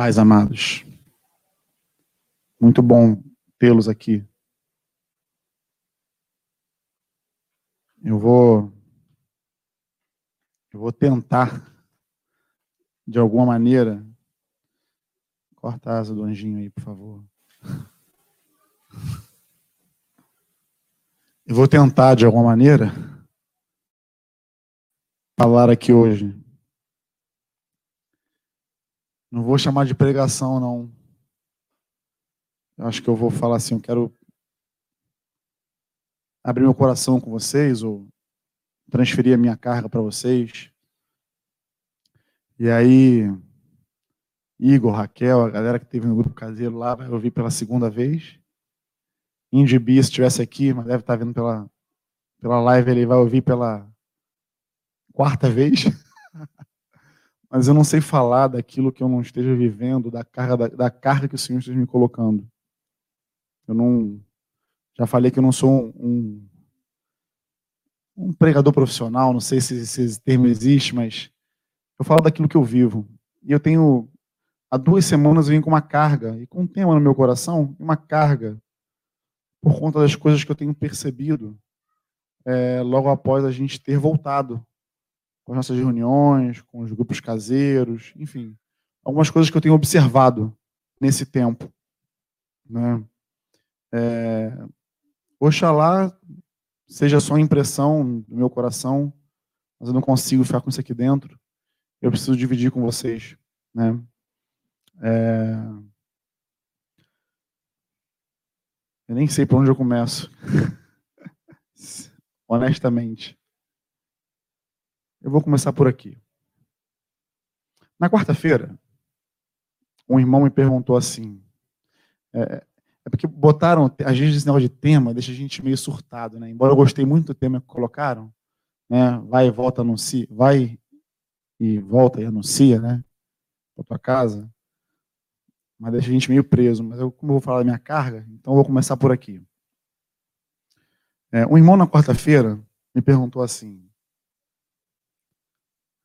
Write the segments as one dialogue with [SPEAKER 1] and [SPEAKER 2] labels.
[SPEAKER 1] paz, amados. Muito bom tê-los aqui. Eu vou eu vou tentar de alguma maneira corta a asa do anjinho aí, por favor. Eu vou tentar de alguma maneira falar aqui hoje não vou chamar de pregação, não. Eu acho que eu vou falar assim, eu quero abrir meu coração com vocês, ou transferir a minha carga para vocês. E aí, Igor, Raquel, a galera que teve no grupo caseiro lá, vai ouvir pela segunda vez. Indy Bia, se estivesse aqui, mas deve estar vendo pela, pela live, ele vai ouvir pela quarta vez. mas eu não sei falar daquilo que eu não esteja vivendo, da carga, da, da carga que o Senhor esteja me colocando. Eu não. Já falei que eu não sou um, um, pregador profissional, não sei se, se esse termo existe, mas eu falo daquilo que eu vivo. E eu tenho. Há duas semanas eu vim com uma carga, e com um tema no meu coração, uma carga, por conta das coisas que eu tenho percebido é, logo após a gente ter voltado com as nossas reuniões, com os grupos caseiros, enfim, algumas coisas que eu tenho observado nesse tempo. Né? É, oxalá seja só impressão do meu coração, mas eu não consigo ficar com isso aqui dentro. Eu preciso dividir com vocês. Né? É, eu nem sei por onde eu começo. Honestamente. Eu vou começar por aqui. Na quarta-feira, um irmão me perguntou assim. É, é, porque botaram, às vezes esse negócio de tema deixa a gente meio surtado, né? Embora eu gostei muito do tema que colocaram, né? Vai e volta, anuncia, vai e volta e anuncia, né? Para tua casa. Mas deixa a gente meio preso. Mas eu, como eu vou falar da minha carga, então eu vou começar por aqui. É, um irmão na quarta-feira me perguntou assim: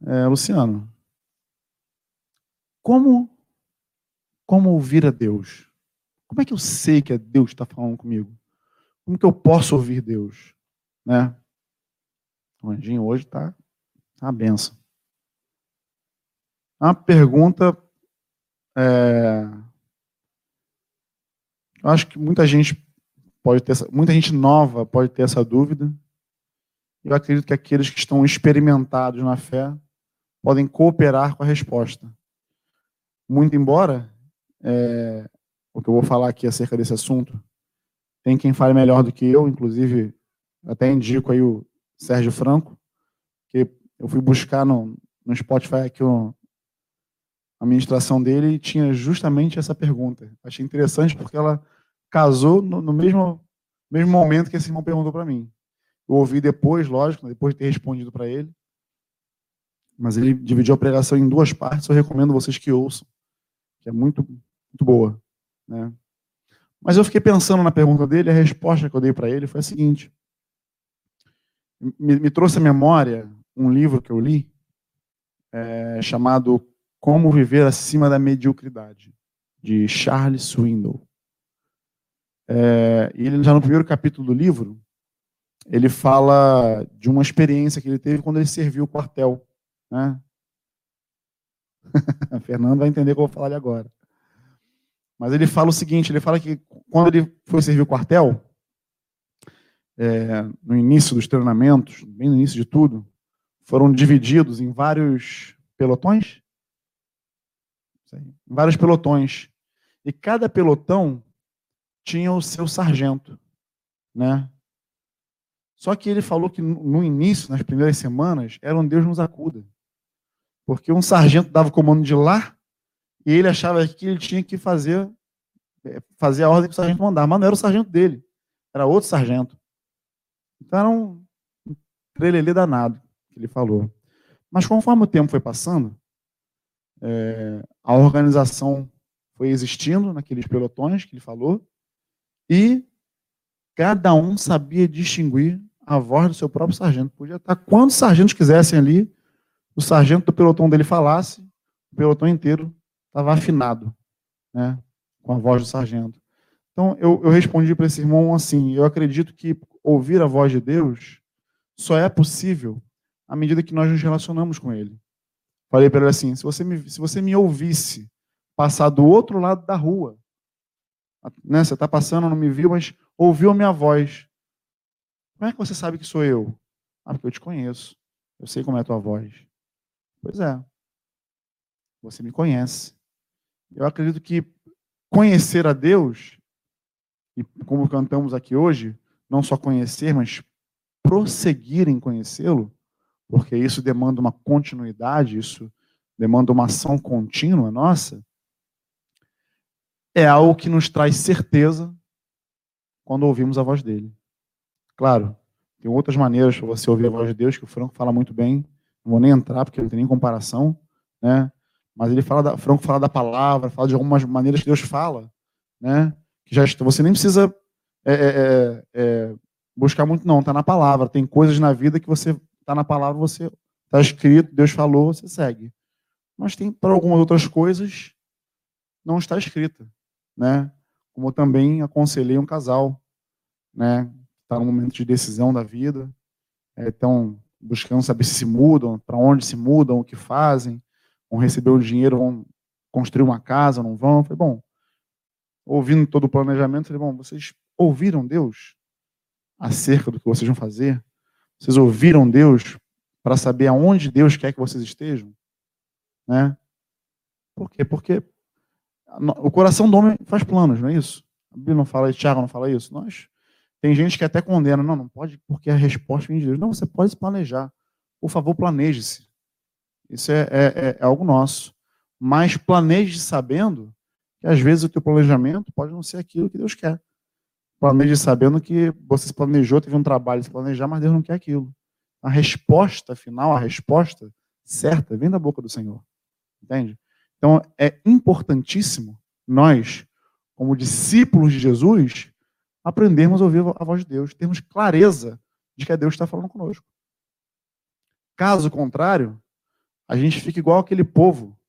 [SPEAKER 1] é, Luciano, como, como ouvir a Deus? Como é que eu sei que é Deus está falando comigo? Como que eu posso ouvir Deus? Né? O anjinho hoje está tá uma benção. Uma pergunta. É... Eu acho que muita gente pode ter essa, muita gente nova pode ter essa dúvida. Eu acredito que aqueles que estão experimentados na fé podem cooperar com a resposta. Muito embora é, o que eu vou falar aqui acerca desse assunto, tem quem fale melhor do que eu, inclusive até indico aí o Sérgio Franco, que eu fui buscar no, no Spotify aqui o, a ministração dele e tinha justamente essa pergunta. Achei interessante porque ela casou no, no mesmo, mesmo momento que esse irmão perguntou para mim. Eu ouvi depois, lógico, depois de ter respondido para ele mas ele dividiu a pregação em duas partes. Eu recomendo vocês que ouçam, que é muito, muito boa. Né? Mas eu fiquei pensando na pergunta dele, a resposta que eu dei para ele foi a seguinte: me, me, trouxe à memória um livro que eu li é, chamado Como Viver Acima da Mediocridade, de Charles Swindoll. É, ele já no primeiro capítulo do livro ele fala de uma experiência que ele teve quando ele serviu o quartel né? Fernando vai entender o que eu vou falar agora. Mas ele fala o seguinte: ele fala que quando ele foi servir o quartel, é, no início dos treinamentos, bem no início de tudo, foram divididos em vários pelotões. Em vários pelotões. E cada pelotão tinha o seu sargento, né? Só que ele falou que no início, nas primeiras semanas, era um Deus nos acuda. Porque um sargento dava o comando de lá e ele achava que ele tinha que fazer, é, fazer a ordem que o sargento mandar. Mas não era o sargento dele, era outro sargento. Então era um trelelê danado que ele falou. Mas conforme o tempo foi passando, é, a organização foi existindo naqueles pelotões que ele falou e cada um sabia distinguir a voz do seu próprio sargento. Podia estar quantos sargentos quisessem ali, o sargento do pelotão dele falasse, o pelotão inteiro estava afinado, né? Com a voz do sargento. Então, eu, eu respondi para esse irmão assim: eu acredito que ouvir a voz de Deus só é possível à medida que nós nos relacionamos com Ele. Falei para ele assim: se você me, se você me ouvisse passar do outro lado da rua, né, você está passando, não me viu, mas ouviu a minha voz. Como é que você sabe que sou eu? Ah, porque eu te conheço. Eu sei como é a tua voz. Pois é. Você me conhece. Eu acredito que conhecer a Deus, e como cantamos aqui hoje, não só conhecer, mas prosseguir em conhecê-lo, porque isso demanda uma continuidade, isso demanda uma ação contínua nossa, é algo que nos traz certeza quando ouvimos a voz dele. Claro, tem outras maneiras para você ouvir a voz de Deus, que o Franco fala muito bem, não vou nem entrar, porque não tem nem comparação, né? Mas ele fala, da, Franco fala da palavra, fala de algumas maneiras que Deus fala, né? Que já você nem precisa é, é, é, é buscar muito, não, está na palavra. Tem coisas na vida que você está na palavra, você está escrito, Deus falou, você segue. Mas tem para algumas outras coisas não está escrita, né? Como eu também aconselhei um casal, né? Está num momento de decisão da vida, é, buscando saber se se mudam, para onde se mudam, o que fazem, vão receber o dinheiro, vão construir uma casa, não vão. Eu falei, bom, ouvindo todo o planejamento, falei, bom, vocês ouviram Deus acerca do que vocês vão fazer? Vocês ouviram Deus para saber aonde Deus quer que vocês estejam? Né? Por quê? Porque o coração do homem faz planos, não é isso? A Bíblia não fala Tiago não fala isso. Nós, tem gente que até condena, não, não pode porque a resposta vem de Deus. Não, você pode se planejar. Por favor, planeje-se. Isso é, é, é algo nosso. Mas planeje sabendo que às vezes o teu planejamento pode não ser aquilo que Deus quer. Planeje sabendo que você se planejou, teve um trabalho de se planejar, mas Deus não quer aquilo. A resposta final, a resposta certa, vem da boca do Senhor. Entende? Então, é importantíssimo nós, como discípulos de Jesus, aprendermos a ouvir a voz de Deus, termos clareza de que é Deus que está falando conosco. Caso contrário, a gente fica igual aquele povo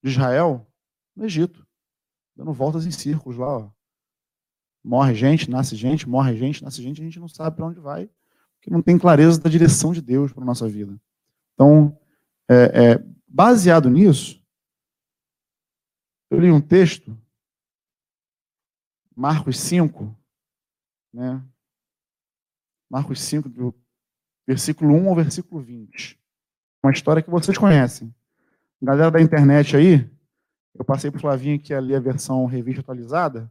[SPEAKER 1] de Israel no Egito, dando voltas em círculos lá, ó. Morre gente, nasce gente, morre gente, nasce gente, a gente não sabe para onde vai, porque não tem clareza da direção de Deus para a nossa vida. Então, é, é, baseado nisso, eu li um texto, Marcos 5, né? Marcos 5, do versículo 1 ao versículo 20. Uma história que vocês conhecem. Galera da internet aí, eu passei para o Flavinho que ali a versão revista atualizada,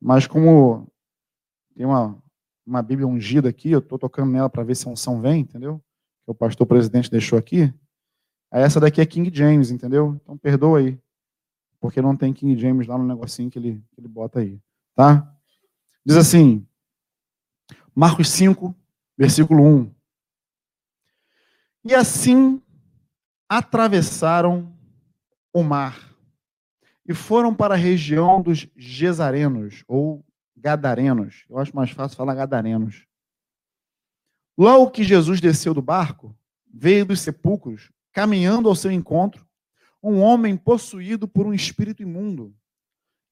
[SPEAKER 1] mas como tem uma, uma Bíblia ungida aqui, eu estou tocando nela para ver se a unção vem, entendeu? Que o pastor presidente deixou aqui. Essa daqui é King James, entendeu? Então perdoa aí. Porque não tem King James lá no negocinho que ele, que ele bota aí. Tá? Diz assim, Marcos 5, versículo 1. E assim atravessaram o mar e foram para a região dos Gesarenos, ou Gadarenos. Eu acho mais fácil falar Gadarenos. Logo que Jesus desceu do barco, veio dos sepulcros, caminhando ao seu encontro, um homem possuído por um espírito imundo.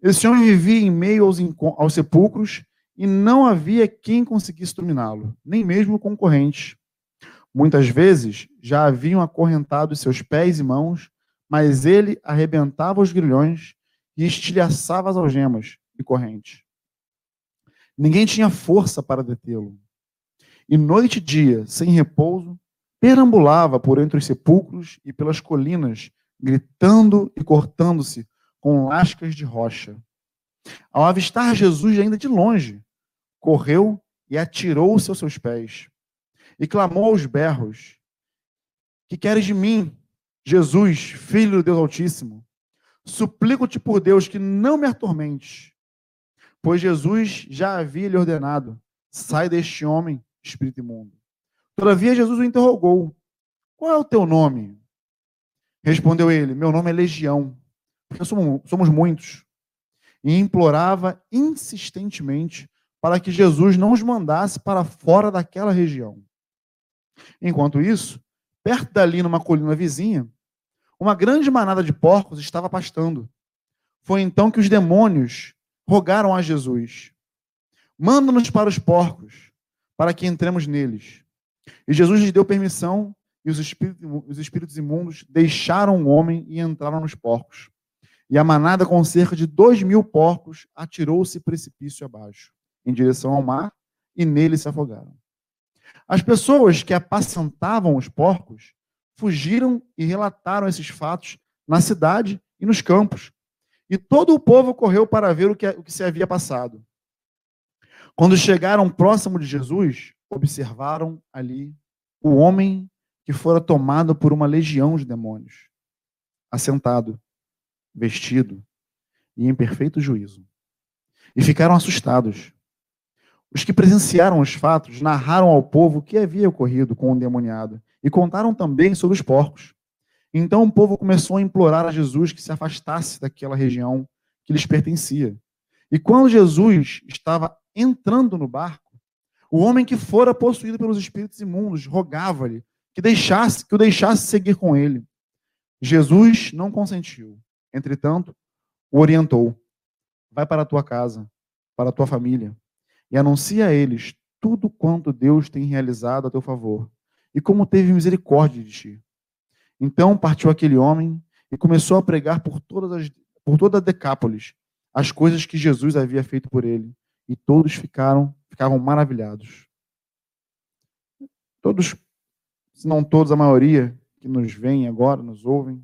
[SPEAKER 1] Esse homem vivia em meio aos, aos sepulcros e não havia quem conseguisse dominá-lo, nem mesmo concorrentes. Muitas vezes já haviam acorrentado seus pés e mãos mas ele arrebentava os grilhões e estilhaçava as algemas e correntes. Ninguém tinha força para detê-lo. E noite e dia, sem repouso, perambulava por entre os sepulcros e pelas colinas, gritando e cortando-se com lascas de rocha. Ao avistar Jesus ainda de longe, correu e atirou-se aos seus pés. E clamou aos berros: Que queres de mim, Jesus, filho do Deus Altíssimo, suplico-te por Deus que não me atormentes, pois Jesus já havia lhe ordenado: sai deste homem, espírito imundo. Todavia, Jesus o interrogou: Qual é o teu nome? Respondeu ele: Meu nome é Legião, porque somos, somos muitos. E implorava insistentemente para que Jesus não os mandasse para fora daquela região. Enquanto isso, perto dali, numa colina vizinha, uma grande manada de porcos estava pastando. Foi então que os demônios rogaram a Jesus: Manda-nos para os porcos, para que entremos neles. E Jesus lhes deu permissão, e os espíritos, os espíritos imundos deixaram o homem e entraram nos porcos. E a manada, com cerca de dois mil porcos, atirou-se precipício abaixo, em direção ao mar, e nele se afogaram. As pessoas que apacentavam os porcos fugiram e relataram esses fatos na cidade e nos campos. E todo o povo correu para ver o que, o que se havia passado. Quando chegaram próximo de Jesus, observaram ali o homem que fora tomado por uma legião de demônios, assentado, vestido e em perfeito juízo. E ficaram assustados. Os que presenciaram os fatos narraram ao povo o que havia ocorrido com o endemoniado e contaram também sobre os porcos. Então o povo começou a implorar a Jesus que se afastasse daquela região que lhes pertencia. E quando Jesus estava entrando no barco, o homem que fora possuído pelos espíritos imundos rogava-lhe que deixasse, que o deixasse seguir com ele. Jesus não consentiu. Entretanto, o orientou: Vai para a tua casa, para a tua família, e anuncia a eles tudo quanto Deus tem realizado a teu favor e como teve misericórdia de ti. Então partiu aquele homem e começou a pregar por, todas as, por toda a Decápolis as coisas que Jesus havia feito por ele, e todos ficaram ficavam maravilhados. Todos, se não todos, a maioria que nos vem agora, nos ouvem,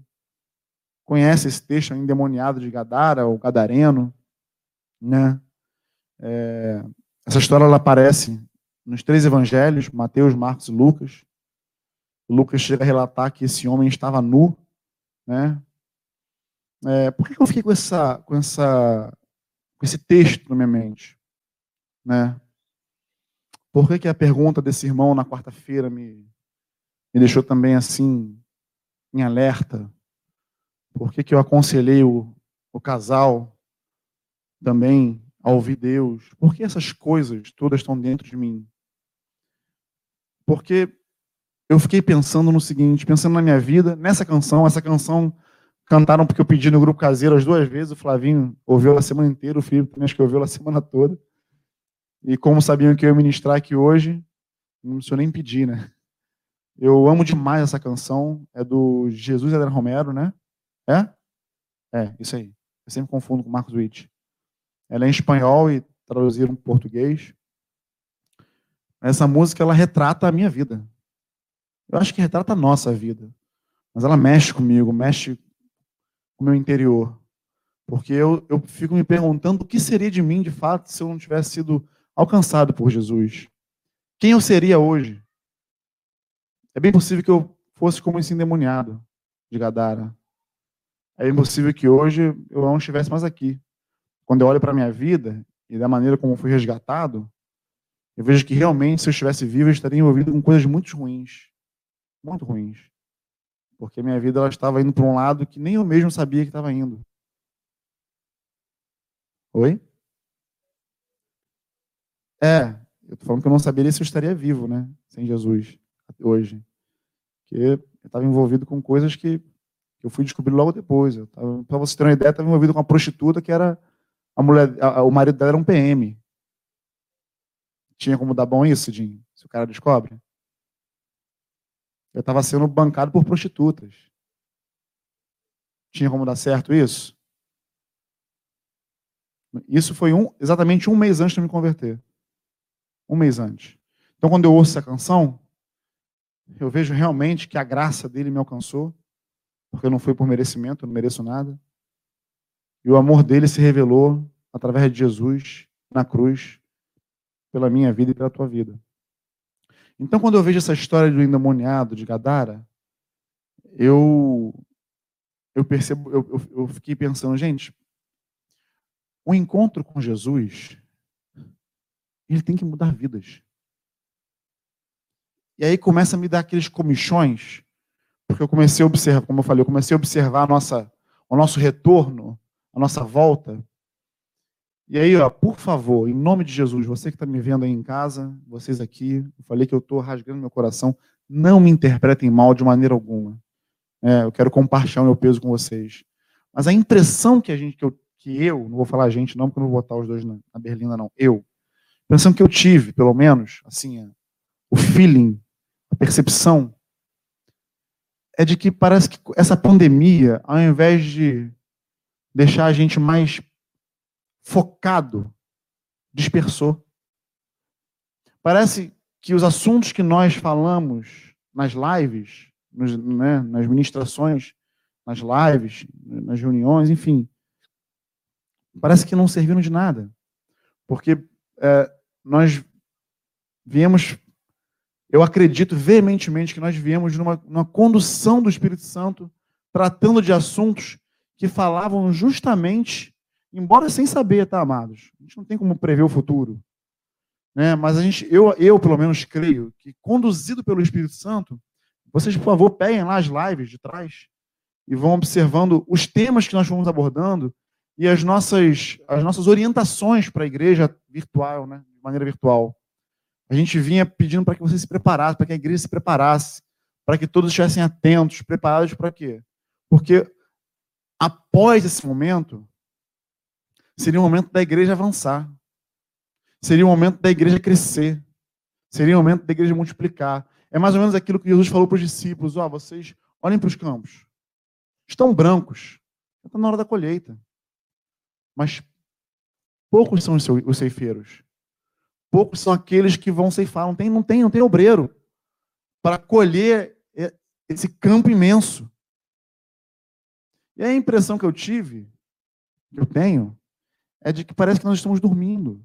[SPEAKER 1] conhece esse texto endemoniado de Gadara, ou Gadareno, né? É, essa história ela aparece nos três evangelhos, Mateus, Marcos e Lucas. Lucas chega a relatar que esse homem estava nu, né? É, por que eu fiquei com essa, com essa, com esse texto na minha mente, né? Por que, que a pergunta desse irmão na quarta-feira me, me deixou também assim em alerta? Por que, que eu aconselhei o, o casal também a ouvir Deus? Por que essas coisas todas estão dentro de mim? Porque eu fiquei pensando no seguinte, pensando na minha vida, nessa canção, essa canção cantaram porque eu pedi no grupo caseiro as duas vezes, o Flavinho ouviu a semana inteira, o Felipe também acho que ouviu a semana toda. E como sabiam que eu ia ministrar aqui hoje, não precisou nem pedir, né? Eu amo demais essa canção, é do Jesus Adriano Romero, né? É? É, isso aí. Eu sempre confundo com Marcos Witt. Ela é em espanhol e traduziram para português. Essa música, ela retrata a minha vida. Eu acho que retrata a nossa vida. Mas ela mexe comigo, mexe com o meu interior. Porque eu, eu fico me perguntando o que seria de mim, de fato, se eu não tivesse sido alcançado por Jesus. Quem eu seria hoje? É bem possível que eu fosse como esse endemoniado de Gadara. É bem possível que hoje eu não estivesse mais aqui. Quando eu olho para a minha vida e da maneira como fui resgatado, eu vejo que realmente, se eu estivesse vivo, eu estaria envolvido com coisas muito ruins muito ruins. Porque minha vida ela estava indo para um lado que nem eu mesmo sabia que estava indo. Oi? É, eu estou falando que eu não saberia se eu estaria vivo, né? Sem Jesus, hoje. Porque eu estava envolvido com coisas que eu fui descobrir logo depois. Para você ter uma ideia, estava envolvido com uma prostituta que era. A mulher, a, o marido dela era um PM. Tinha como dar bom isso, Jim? Se o cara descobre? Eu estava sendo bancado por prostitutas. Tinha como dar certo isso? Isso foi um, exatamente um mês antes de me converter. Um mês antes. Então, quando eu ouço essa canção, eu vejo realmente que a graça dele me alcançou, porque não foi por merecimento, eu não mereço nada. E o amor dele se revelou através de Jesus na cruz, pela minha vida e pela tua vida. Então, quando eu vejo essa história do endemoniado de Gadara, eu eu percebo, eu, eu, eu fiquei pensando, gente, o encontro com Jesus, ele tem que mudar vidas. E aí começa a me dar aqueles comichões, porque eu comecei a observar, como eu falei, eu comecei a observar a nossa, o nosso retorno, a nossa volta, e aí, ó, por favor, em nome de Jesus, você que está me vendo aí em casa, vocês aqui, eu falei que eu estou rasgando meu coração, não me interpretem mal de maneira alguma. É, eu quero compartilhar o meu peso com vocês. Mas a impressão que a gente, que eu, que eu não vou falar a gente não, porque eu não vou botar os dois na, na não. Eu. A impressão que eu tive, pelo menos, assim, é, o feeling, a percepção, é de que parece que essa pandemia, ao invés de deixar a gente mais focado, dispersou. Parece que os assuntos que nós falamos nas lives, nos, né, nas ministrações, nas lives, nas reuniões, enfim, parece que não serviram de nada. Porque é, nós viemos, eu acredito veementemente que nós viemos numa, numa condução do Espírito Santo, tratando de assuntos que falavam justamente, embora sem saber, tá, amados? A gente não tem como prever o futuro. Né? Mas a gente, eu, eu, pelo menos, creio que, conduzido pelo Espírito Santo, vocês, por favor, peguem lá as lives de trás e vão observando os temas que nós fomos abordando e as nossas, as nossas orientações para a igreja virtual, né? de maneira virtual. A gente vinha pedindo para que você se preparasse, para que a igreja se preparasse, para que todos estivessem atentos, preparados para quê? Porque após esse momento, seria o momento da igreja avançar. Seria o momento da igreja crescer. Seria o momento da igreja multiplicar. É mais ou menos aquilo que Jesus falou para os discípulos: ó, oh, vocês olhem para os campos. Estão brancos. Está na hora da colheita. Mas poucos são os ceifeiros. Poucos são aqueles que vão ceifar. Não tem, não tem, não tem obreiro para colher esse campo imenso. E a impressão que eu tive, que eu tenho, é de que parece que nós estamos dormindo.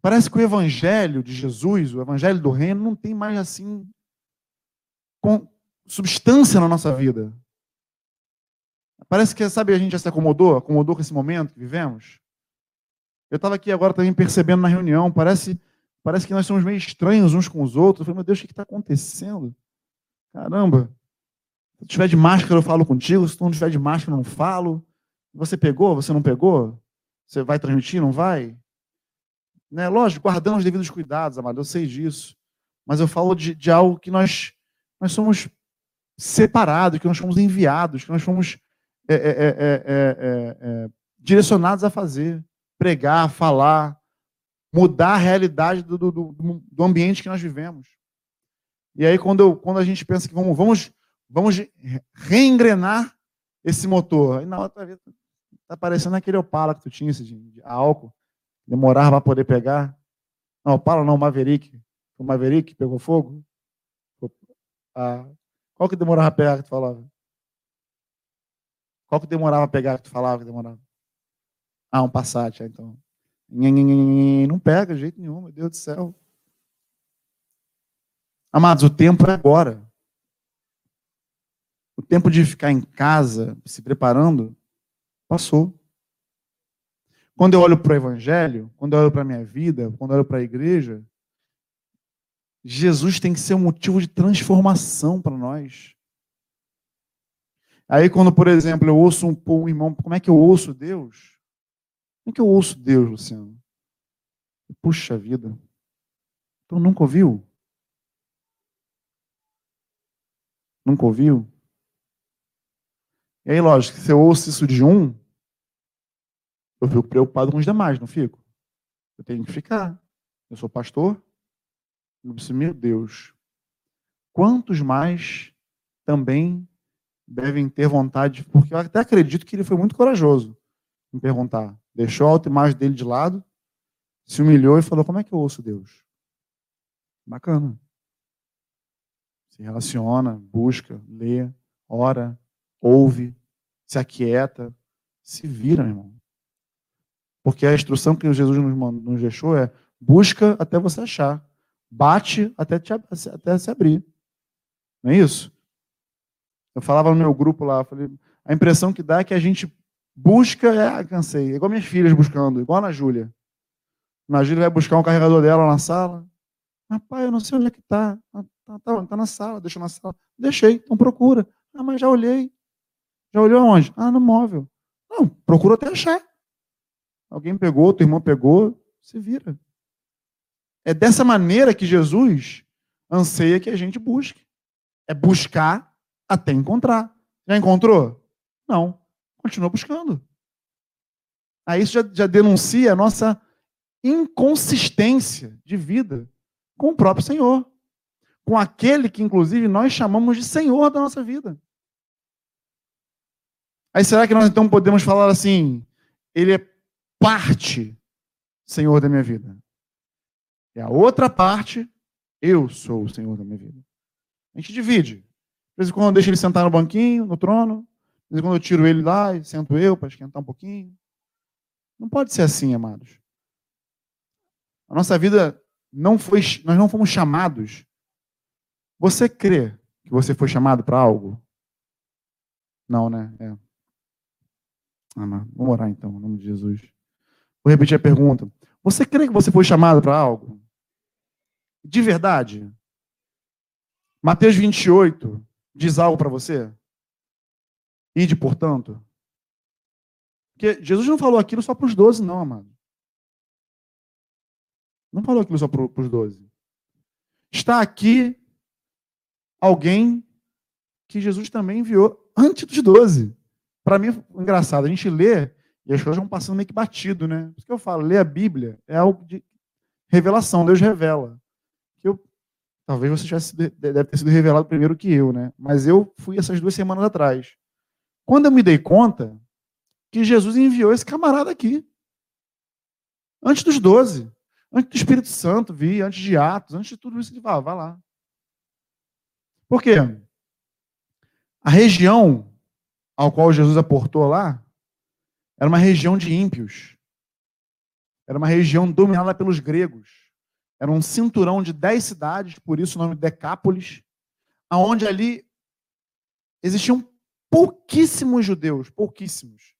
[SPEAKER 1] Parece que o evangelho de Jesus, o evangelho do reino, não tem mais assim substância na nossa vida. Parece que, sabe, a gente já se acomodou, acomodou com esse momento que vivemos. Eu estava aqui agora também percebendo na reunião, parece, parece que nós somos meio estranhos uns com os outros. Eu falei, meu Deus, o que está acontecendo? Caramba, se tu estiver de máscara, eu falo contigo. Se tu não estiver de máscara, eu não falo. Você pegou? Você não pegou? Você vai transmitir? Não vai? Né? Lógico, guardando os devidos cuidados, amado, eu sei disso. Mas eu falo de, de algo que nós, nós somos separados, que nós fomos enviados, que nós fomos é é é, é, é, é, direcionados a fazer. Pregar, falar, mudar a realidade do, do, do, do ambiente que nós vivemos. E aí, quando, eu, quando a gente pensa que vamos, vamos Vamos reengrenar esse motor. Aí na outra vez, tá parecendo aquele Opala que tu tinha, esse de, de álcool. Demorava para poder pegar. Não, Opala não, Maverick. O Maverick pegou fogo. Ah, qual que demorava a pegar que tu falava? Qual que demorava a pegar que tu falava que demorava? Ah, um Passat, ah, então. Não pega de jeito nenhum, meu Deus do céu. Amados, o tempo é agora o tempo de ficar em casa, se preparando, passou. Quando eu olho para o Evangelho, quando eu olho para a minha vida, quando eu olho para a igreja, Jesus tem que ser um motivo de transformação para nós. Aí, quando, por exemplo, eu ouço um, um irmão, como é que eu ouço Deus? Como é que eu ouço Deus, Luciano? Puxa vida. Tu nunca ouviu? Nunca ouviu? E aí, lógico, se eu ouço isso de um, eu fico preocupado com os demais, não fico? Eu tenho que ficar. Eu sou pastor. Eu disse, meu Deus, quantos mais também devem ter vontade, porque eu até acredito que ele foi muito corajoso em perguntar. Deixou a autoimagem dele de lado, se humilhou e falou: Como é que eu ouço Deus? Bacana. Se relaciona, busca, lê, ora, ouve, se aquieta, se vira, meu irmão. Porque a instrução que Jesus nos, nos deixou é busca até você achar, bate até, te, até se abrir. Não é isso? Eu falava no meu grupo lá, falei, a impressão que dá é que a gente busca, é, ah, cansei, igual minhas filhas buscando, igual na Júlia. Na Júlia vai buscar um carregador dela na sala. Mas, pai, eu não sei onde é que está. Está tá, tá, tá na sala, deixa na sala. Deixei, então procura. Ah, mas já olhei. Já olhou aonde? Ah, no móvel. Não, procura até achar. Alguém pegou, outro irmão pegou, se vira. É dessa maneira que Jesus anseia que a gente busque. é buscar até encontrar. Já encontrou? Não. Continua buscando. Aí isso já, já denuncia a nossa inconsistência de vida com o próprio Senhor. Com aquele que, inclusive, nós chamamos de Senhor da nossa vida. Aí será que nós então podemos falar assim, ele é parte Senhor da minha vida? É a outra parte, eu sou o Senhor da minha vida. A gente divide. De vez em quando eu deixo ele sentar no banquinho, no trono. De vez em quando eu tiro ele lá e sento eu para esquentar um pouquinho. Não pode ser assim, amados. A nossa vida não foi, nós não fomos chamados. Você crê que você foi chamado para algo? Não, né? É. Vamos orar então, em nome de Jesus. Vou repetir a pergunta. Você crê que você foi chamado para algo? De verdade? Mateus 28 diz algo para você? Ide, portanto. Porque Jesus não falou aquilo só para os doze, não, amado. Não falou aquilo só para os doze. Está aqui alguém que Jesus também enviou antes dos doze para mim, engraçado, a gente lê e as coisas vão passando meio que batido, né? Por isso que eu falo, ler a Bíblia é algo de revelação, Deus revela. Eu, talvez você já deve ter sido revelado primeiro que eu, né? Mas eu fui essas duas semanas atrás. Quando eu me dei conta que Jesus enviou esse camarada aqui. Antes dos doze. Antes do Espírito Santo vir, antes de Atos, antes de tudo isso, ele vai lá. Por quê? A região ao qual Jesus aportou lá, era uma região de ímpios. Era uma região dominada pelos gregos. Era um cinturão de dez cidades, por isso o nome Decápolis, aonde ali existiam pouquíssimos judeus, pouquíssimos.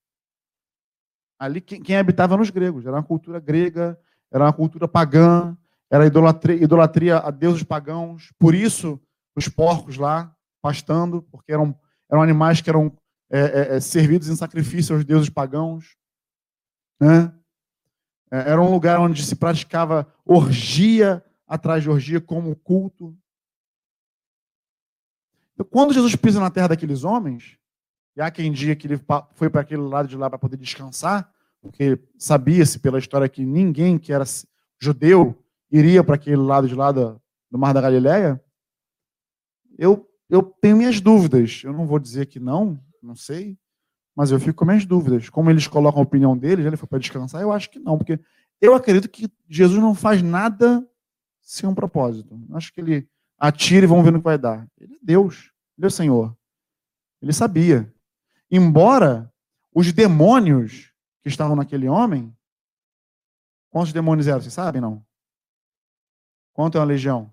[SPEAKER 1] Ali quem, quem habitava nos gregos, era uma cultura grega, era uma cultura pagã, era idolatria, idolatria a deuses pagãos. Por isso os porcos lá pastando, porque eram, eram animais que eram é, é, é, servidos em sacrifício aos deuses pagãos. Né? É, era um lugar onde se praticava orgia atrás de orgia como culto. Então, quando Jesus pisa na terra daqueles homens, e há quem diga que ele foi para aquele lado de lá para poder descansar, porque sabia-se pela história que ninguém que era judeu iria para aquele lado de lá do, do Mar da Galileia, eu, eu tenho minhas dúvidas. Eu não vou dizer que não, não sei. Mas eu fico com minhas dúvidas. Como eles colocam a opinião deles, ele foi para descansar? Eu acho que não, porque eu acredito que Jesus não faz nada sem um propósito. Acho que ele atira e vamos ver no que vai dar. Ele é Deus, ele é o Senhor. Ele sabia. Embora os demônios que estavam naquele homem, quantos demônios eram? Vocês sabem, não? Quanto é uma legião?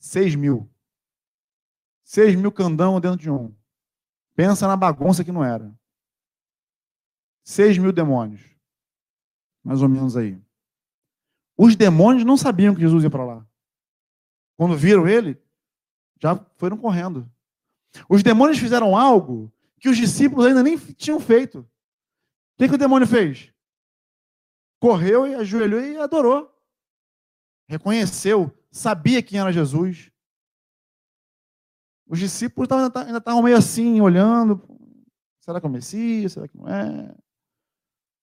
[SPEAKER 1] Seis mil. Seis mil candão dentro de um. Pensa na bagunça que não era. Seis mil demônios. Mais ou menos aí. Os demônios não sabiam que Jesus ia para lá. Quando viram ele, já foram correndo. Os demônios fizeram algo que os discípulos ainda nem tinham feito. O que, que o demônio fez? Correu e ajoelhou e adorou. Reconheceu, sabia quem era Jesus. Os discípulos ainda estavam meio assim, olhando. Será que é o Messias? Será que não é?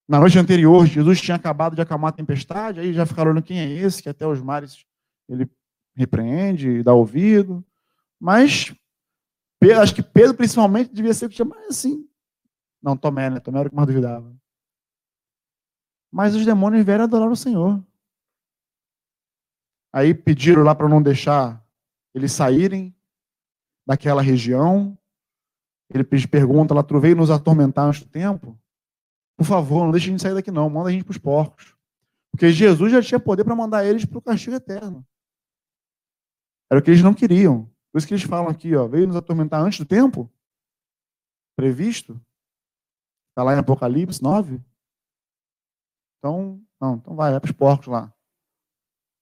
[SPEAKER 1] Na noite anterior, Jesus tinha acabado de acalmar a tempestade, aí já ficaram olhando quem é esse, que até os mares ele repreende dá ouvido. Mas acho que Pedro, principalmente, devia ser o que tinha mais assim. Não, Tomé, né? Tomé era o que mais duvidava. Mas os demônios vieram adorar o Senhor. Aí pediram lá para não deixar eles saírem daquela região. Ele pergunta lá, tu veio nos atormentar antes do tempo? Por favor, não deixe a gente sair daqui não, manda a gente para os porcos. Porque Jesus já tinha poder para mandar eles para o castigo eterno. Era o que eles não queriam. Por isso que eles falam aqui, ó, veio nos atormentar antes do tempo? Previsto? Está lá em Apocalipse 9? Então, não, então vai, vai para os porcos lá.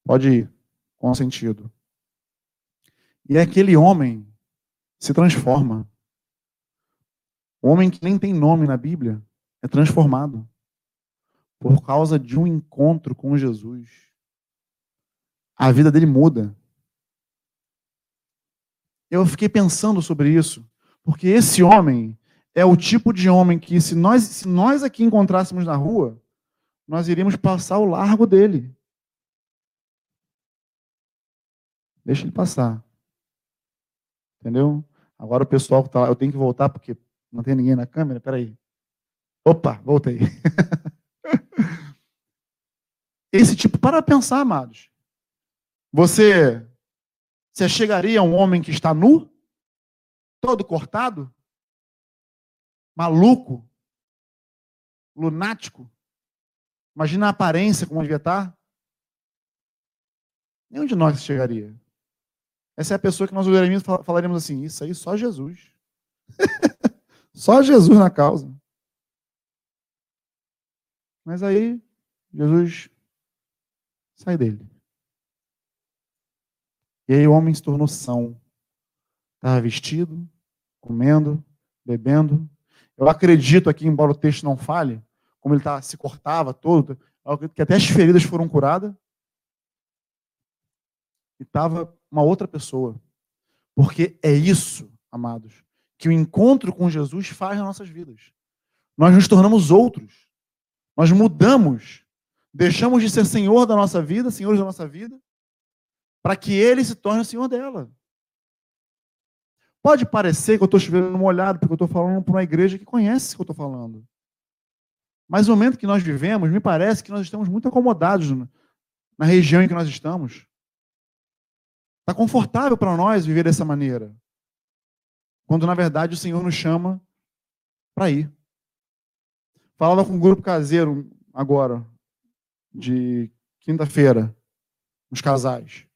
[SPEAKER 1] Pode ir, com sentido. E é aquele homem se transforma. O homem que nem tem nome na Bíblia é transformado por causa de um encontro com Jesus. A vida dele muda. eu fiquei pensando sobre isso, porque esse homem é o tipo de homem que, se nós, se nós aqui encontrássemos na rua, nós iríamos passar o largo dele. Deixa ele passar. Entendeu? Agora o pessoal que está lá, eu tenho que voltar porque não tem ninguém na câmera. Peraí. Opa, voltei. Esse tipo, para pensar, amados. Você, você chegaria a um homem que está nu, todo cortado, maluco, lunático? Imagina a aparência como devia estar. Nenhum de nós chegaria. Essa é a pessoa que nós olharíamos e falaríamos assim: Isso aí só Jesus. só Jesus na causa. Mas aí, Jesus sai dele. E aí o homem se tornou são. Estava vestido, comendo, bebendo. Eu acredito aqui, embora o texto não fale, como ele tá, se cortava todo, eu acredito que até as feridas foram curadas. E estava uma outra pessoa. Porque é isso, amados, que o encontro com Jesus faz nas nossas vidas. Nós nos tornamos outros. Nós mudamos. Deixamos de ser senhor da nossa vida, senhores da nossa vida, para que ele se torne o senhor dela. Pode parecer que eu estou chovendo molhado, porque eu estou falando para uma igreja que conhece o que eu estou falando. Mas no momento que nós vivemos, me parece que nós estamos muito acomodados na região em que nós estamos. Está confortável para nós viver dessa maneira. Quando, na verdade, o Senhor nos chama para ir. Falava com um grupo caseiro agora, de quinta-feira, os casais.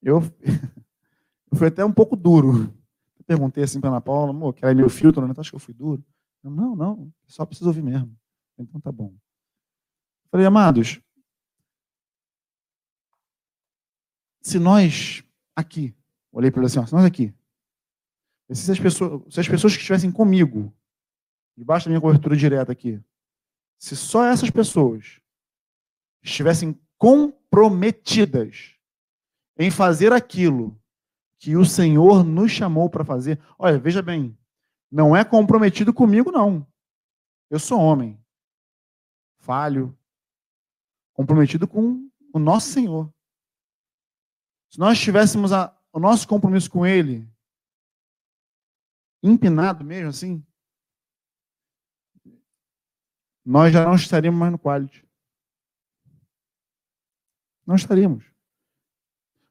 [SPEAKER 1] Eu, eu fui até um pouco duro. Perguntei assim para Ana Paula, amor, que era meu filtro, né? Acho que eu fui duro. Eu, não, não, só preciso ouvir mesmo. Então tá bom. Falei, amados, se nós aqui, olhei para ele assim, ó, se nós aqui, se as, pessoas, se as pessoas que estivessem comigo, debaixo da minha cobertura direta aqui, se só essas pessoas estivessem comprometidas em fazer aquilo que o Senhor nos chamou para fazer, olha, veja bem, não é comprometido comigo, não. Eu sou homem, falho, comprometido com o nosso Senhor. Se nós tivéssemos a, o nosso compromisso com Ele empinado mesmo assim, nós já não estaríamos mais no quality. Não estaríamos.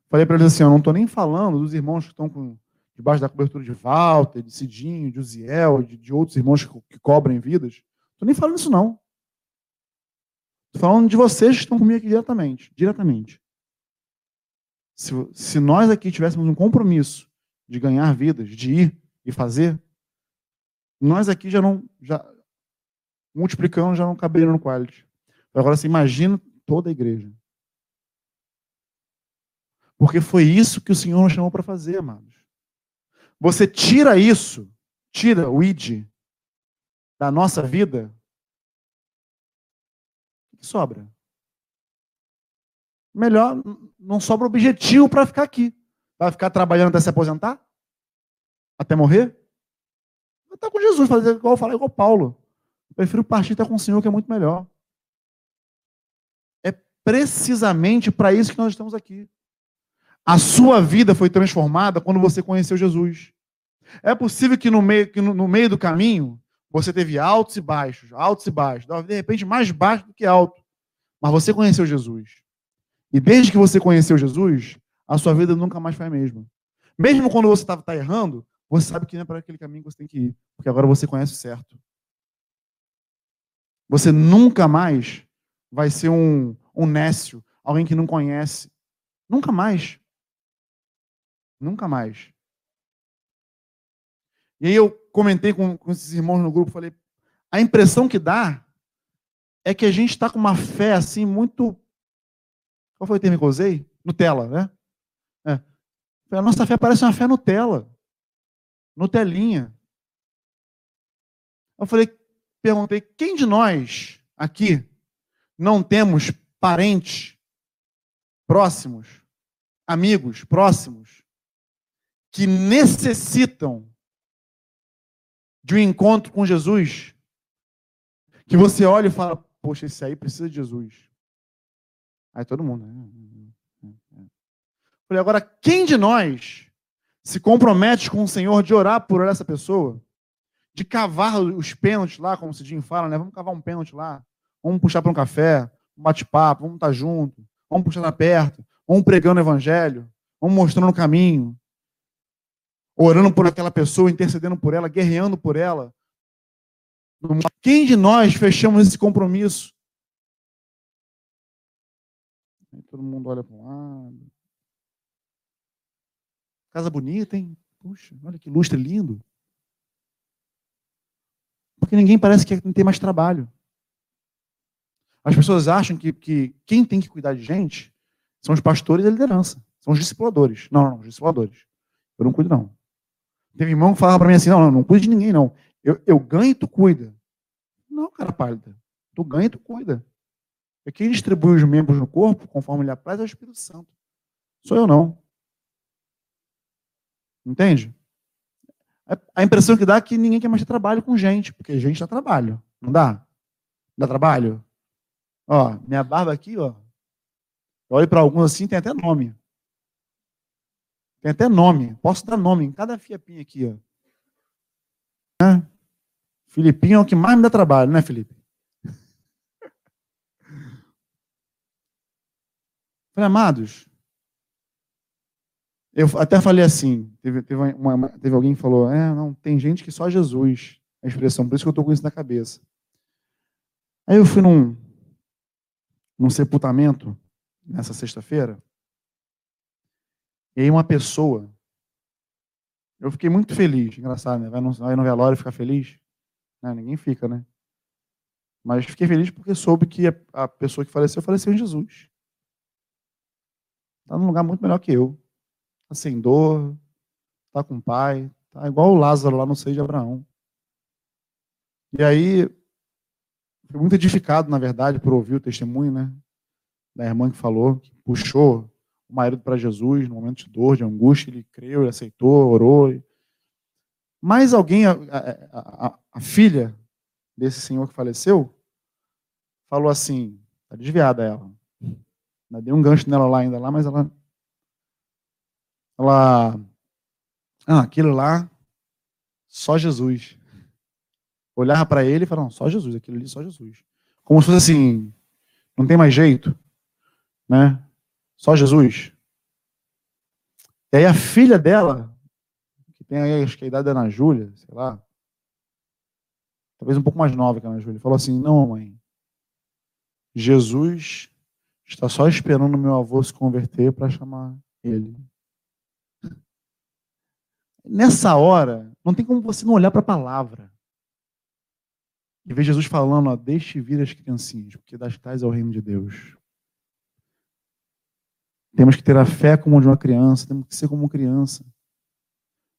[SPEAKER 1] Falei para eles assim, eu não estou nem falando dos irmãos que estão com, debaixo da cobertura de Walter, de Cidinho, de Uziel, de, de outros irmãos que, que cobrem vidas. Estou nem falando isso não. Estou falando de vocês que estão comigo aqui diretamente. diretamente. Se, se nós aqui tivéssemos um compromisso de ganhar vidas, de ir e fazer, nós aqui já não, já, multiplicando, já não caberia no quality. Agora você imagina toda a igreja. Porque foi isso que o Senhor nos chamou para fazer, amados. Você tira isso, tira o id da nossa vida, o que sobra? Melhor, não sobra objetivo para ficar aqui. Vai ficar trabalhando até se aposentar? Até morrer? Vai estar com Jesus, fazer igual falar igual Paulo. Eu prefiro partir estar com o Senhor, que é muito melhor. É precisamente para isso que nós estamos aqui. A sua vida foi transformada quando você conheceu Jesus. É possível que no meio, que no, no meio do caminho você teve altos e baixos, altos e baixos, de repente mais baixo do que alto. Mas você conheceu Jesus. E desde que você conheceu Jesus, a sua vida nunca mais foi a mesma. Mesmo quando você está tá errando, você sabe que não é para aquele caminho que você tem que ir, porque agora você conhece o certo. Você nunca mais vai ser um, um nécio, alguém que não conhece. Nunca mais. Nunca mais. E aí eu comentei com, com esses irmãos no grupo, falei, a impressão que dá é que a gente está com uma fé assim muito qual foi o termo que eu usei? Nutella, né? É. A nossa fé parece uma fé Nutella. Nutelinha. Eu falei, perguntei, quem de nós aqui não temos parentes próximos, amigos próximos, que necessitam de um encontro com Jesus, que você olha e fala, poxa, esse aí precisa de Jesus. Aí todo mundo. Né? Falei, agora, quem de nós se compromete com o Senhor de orar por essa pessoa? De cavar os pênaltis lá, como o Cidinho fala, né? Vamos cavar um pênalti lá. Vamos puxar para um café, um bate-papo, vamos estar junto, vamos puxar perto, vamos pregando o evangelho, vamos mostrando o caminho, orando por aquela pessoa, intercedendo por ela, guerreando por ela. Quem de nós fechamos esse compromisso? Todo mundo olha para um lado. Casa bonita, hein? Puxa, olha que lustre lindo. Porque ninguém parece que tem mais trabalho. As pessoas acham que, que quem tem que cuidar de gente são os pastores e a liderança. São os discipuladores. Não, não, os discipuladores. Eu não cuido, não. Teve irmão que falava para mim assim: não, não, não cuide de ninguém, não. Eu, eu ganho e tu cuida. Não, cara pálida. Tu ganha e tu cuida. É quem distribui os membros no corpo, conforme ele apraz, é o Espírito Santo. Sou eu, não. Entende? A impressão que dá é que ninguém quer mais ter trabalho com gente, porque gente dá trabalho. Não dá? Dá trabalho? Ó, minha barba aqui, ó. Eu olho para alguns assim, tem até nome. Tem até nome. Posso dar nome em cada fiapinha aqui, ó. Né? Filipinho é o que mais me dá trabalho, né, Felipe? Falei, amados, eu até falei assim, teve, teve, uma, teve alguém que falou, é, não, tem gente que só Jesus, a expressão, por isso que eu estou com isso na cabeça. Aí eu fui num, num sepultamento, nessa sexta-feira, e aí uma pessoa, eu fiquei muito feliz, engraçado, né? Vai no, vai no velório ficar feliz? Não, ninguém fica, né? Mas fiquei feliz porque soube que a, a pessoa que faleceu, faleceu em Jesus. Está num lugar muito melhor que eu. Está sem dor, está com o pai, está igual o Lázaro lá no seio de Abraão. E aí, fui muito edificado, na verdade, por ouvir o testemunho, né? Da irmã que falou, que puxou o marido para Jesus no momento de dor, de angústia, ele creu, ele aceitou, orou. Mas alguém, a, a, a, a filha desse senhor que faleceu, falou assim, está desviada ela. Ainda dei um gancho nela lá ainda lá, mas ela. Ela. Ah, aquilo lá, só Jesus. Olhava para ele e falava, só Jesus, aquilo ali, só Jesus. Como se fosse assim, não tem mais jeito, né? Só Jesus. E aí a filha dela, que tem aí, acho que a idade da Ana Júlia, sei lá, talvez um pouco mais nova que a Ana Júlia, falou assim: Não, mãe, Jesus está só esperando meu avô se converter para chamar ele. Nessa hora, não tem como você não olhar para a palavra. E ver Jesus falando, ó, deixe vir as criancinhas, porque das tais é o reino de Deus. Temos que ter a fé como de uma criança, temos que ser como criança.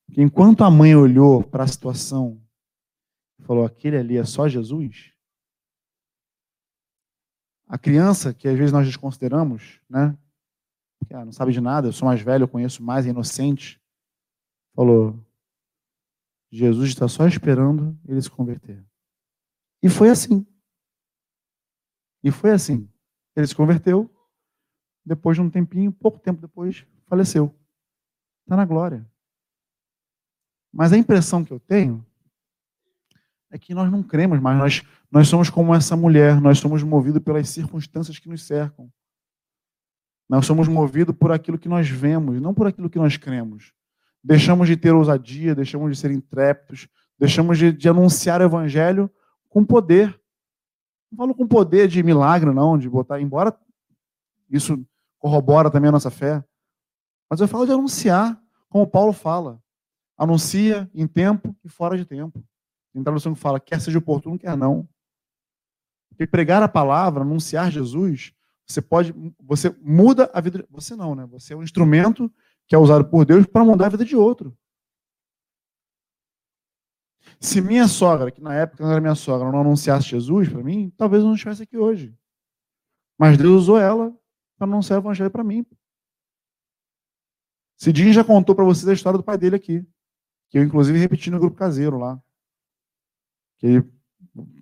[SPEAKER 1] Porque enquanto a mãe olhou para a situação e falou: aquele ali é só Jesus, a criança, que às vezes nós desconsideramos, né? Que ah, não sabe de nada, eu sou mais velho, eu conheço mais, é inocente, falou: Jesus está só esperando ele se converter. E foi assim. E foi assim. Ele se converteu, depois de um tempinho, pouco tempo depois, faleceu. Está na glória. Mas a impressão que eu tenho é que nós não cremos mais, nós, nós somos como essa mulher, nós somos movidos pelas circunstâncias que nos cercam. Nós somos movidos por aquilo que nós vemos, não por aquilo que nós cremos. Deixamos de ter ousadia, deixamos de ser intrépidos, deixamos de, de anunciar o evangelho com poder. Não falo com poder de milagre, não, de botar, embora isso corrobora também a nossa fé. Mas eu falo de anunciar, como Paulo fala. Anuncia em tempo e fora de tempo. Tem tradução que fala, quer seja oportuno, quer não. Porque pregar a palavra, anunciar Jesus, você pode, você muda a vida, você não, né? Você é um instrumento que é usado por Deus para mudar a vida de outro. Se minha sogra, que na época não era minha sogra, não anunciasse Jesus para mim, talvez eu não estivesse aqui hoje. Mas Deus usou ela para anunciar o evangelho para mim. Cidinho já contou para vocês a história do pai dele aqui, que eu inclusive repeti no grupo caseiro lá. Que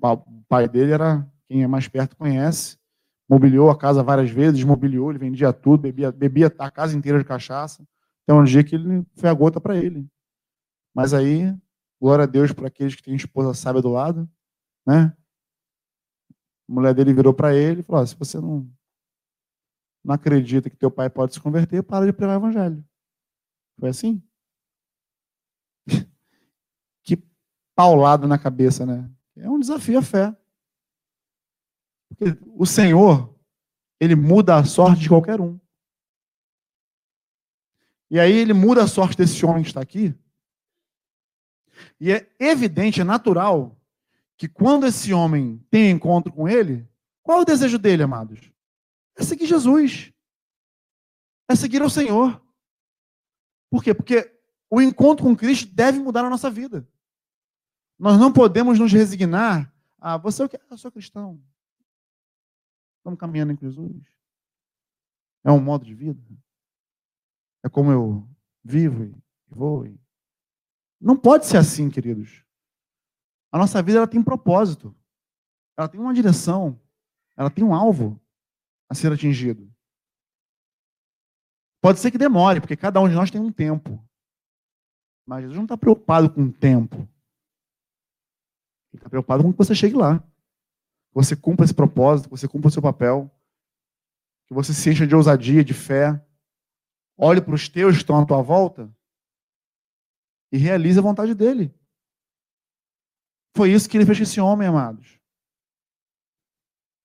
[SPEAKER 1] o pai dele era, quem é mais perto conhece, mobiliou a casa várias vezes, desmobiliou, ele vendia tudo, bebia, bebia a casa inteira de cachaça. Até um dia que ele foi a gota para ele. Mas aí, glória a Deus para aqueles que têm esposa sábia do lado, né? A mulher dele virou para ele e falou: se você não, não acredita que teu pai pode se converter, para de pregar o evangelho. Foi assim? que paulado na cabeça, né? É um desafio a fé. Porque o Senhor, ele muda a sorte de qualquer um. E aí ele muda a sorte desse homem que está aqui. E é evidente, é natural, que quando esse homem tem encontro com ele, qual é o desejo dele, amados? É seguir Jesus. É seguir ao Senhor. Por quê? Porque o encontro com Cristo deve mudar a nossa vida. Nós não podemos nos resignar a ah, você é que? Eu sou cristão. Estamos caminhando com Jesus. É um modo de vida. É como eu vivo e vou. E... Não pode ser assim, queridos. A nossa vida ela tem um propósito. Ela tem uma direção. Ela tem um alvo a ser atingido. Pode ser que demore, porque cada um de nós tem um tempo. Mas Jesus não está preocupado com o tempo. Ele está preocupado com que você chegue lá. Que você cumpra esse propósito, que você cumpra o seu papel. Que você se encha de ousadia, de fé. Olhe para os teus que estão à tua volta e realize a vontade dele. Foi isso que ele fez com esse homem, amados.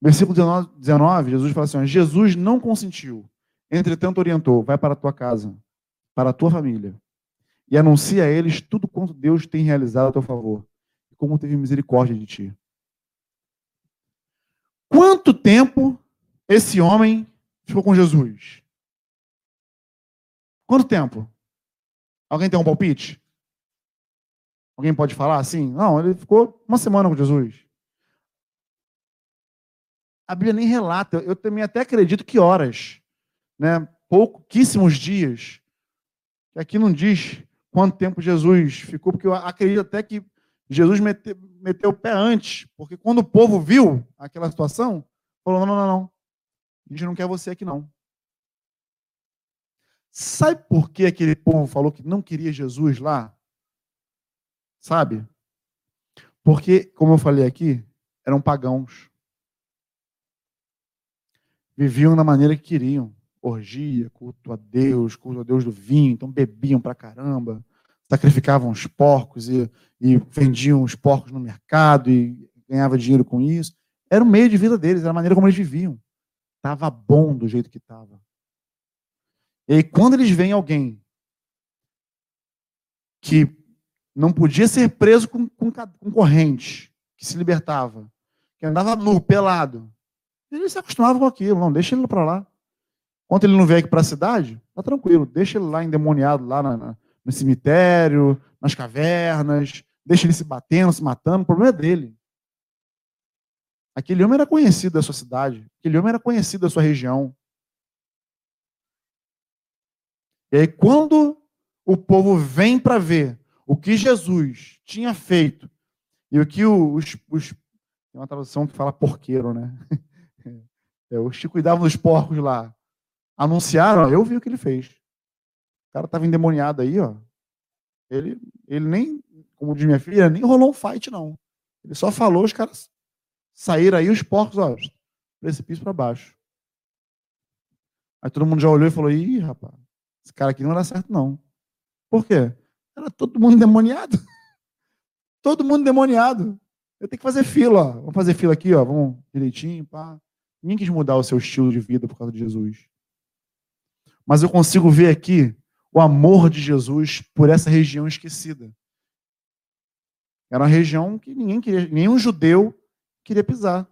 [SPEAKER 1] Versículo 19, Jesus fala assim: Jesus não consentiu Entretanto, orientou: vai para a tua casa, para a tua família, e anuncia a eles tudo quanto Deus tem realizado a teu favor, como teve misericórdia de ti. Quanto tempo esse homem ficou com Jesus? Quanto tempo? Alguém tem um palpite? Alguém pode falar assim? Não, ele ficou uma semana com Jesus. A Bíblia nem relata, eu também até acredito que horas né, pouquíssimos dias. Aqui não diz quanto tempo Jesus ficou, porque eu acredito até que Jesus meteu, meteu o pé antes, porque quando o povo viu aquela situação, falou: não, não, não, não, a gente não quer você aqui não. Sabe por que aquele povo falou que não queria Jesus lá? Sabe? Porque, como eu falei aqui, eram pagãos. Viviam da maneira que queriam orgia, culto a Deus, culto a Deus do vinho, então bebiam pra caramba, sacrificavam os porcos e, e vendiam os porcos no mercado e ganhava dinheiro com isso. Era o meio de vida deles, era a maneira como eles viviam. Estava bom do jeito que estava. E aí, quando eles veem alguém que não podia ser preso com, com, com corrente, que se libertava, que andava nu, pelado, eles se acostumavam com aquilo. Não, deixa ele para lá. Quando ele não vier aqui para a cidade, tá tranquilo, deixa ele lá endemoniado, lá na, no cemitério, nas cavernas, deixa ele se batendo, se matando, o problema é dele. Aquele homem era conhecido da sua cidade, aquele homem era conhecido da sua região. E aí, quando o povo vem para ver o que Jesus tinha feito e o que os, os tem uma tradução que fala porqueiro, né? É, os que cuidavam dos porcos lá anunciaram, eu vi o que ele fez. Cara estava endemoniado aí, ó. Ele, ele nem, como diz minha filha, nem rolou um fight, não. Ele só falou, os caras saíram aí, os porcos, ó, precipício para baixo. Aí todo mundo já olhou e falou: ih, rapaz, esse cara aqui não era certo, não. Por quê? Era todo mundo endemoniado. todo mundo endemoniado. Eu tenho que fazer fila, ó. Vamos fazer fila aqui, ó. Vamos direitinho, pá. Ninguém quis mudar o seu estilo de vida por causa de Jesus mas eu consigo ver aqui o amor de Jesus por essa região esquecida. Era uma região que ninguém queria, nenhum judeu queria pisar.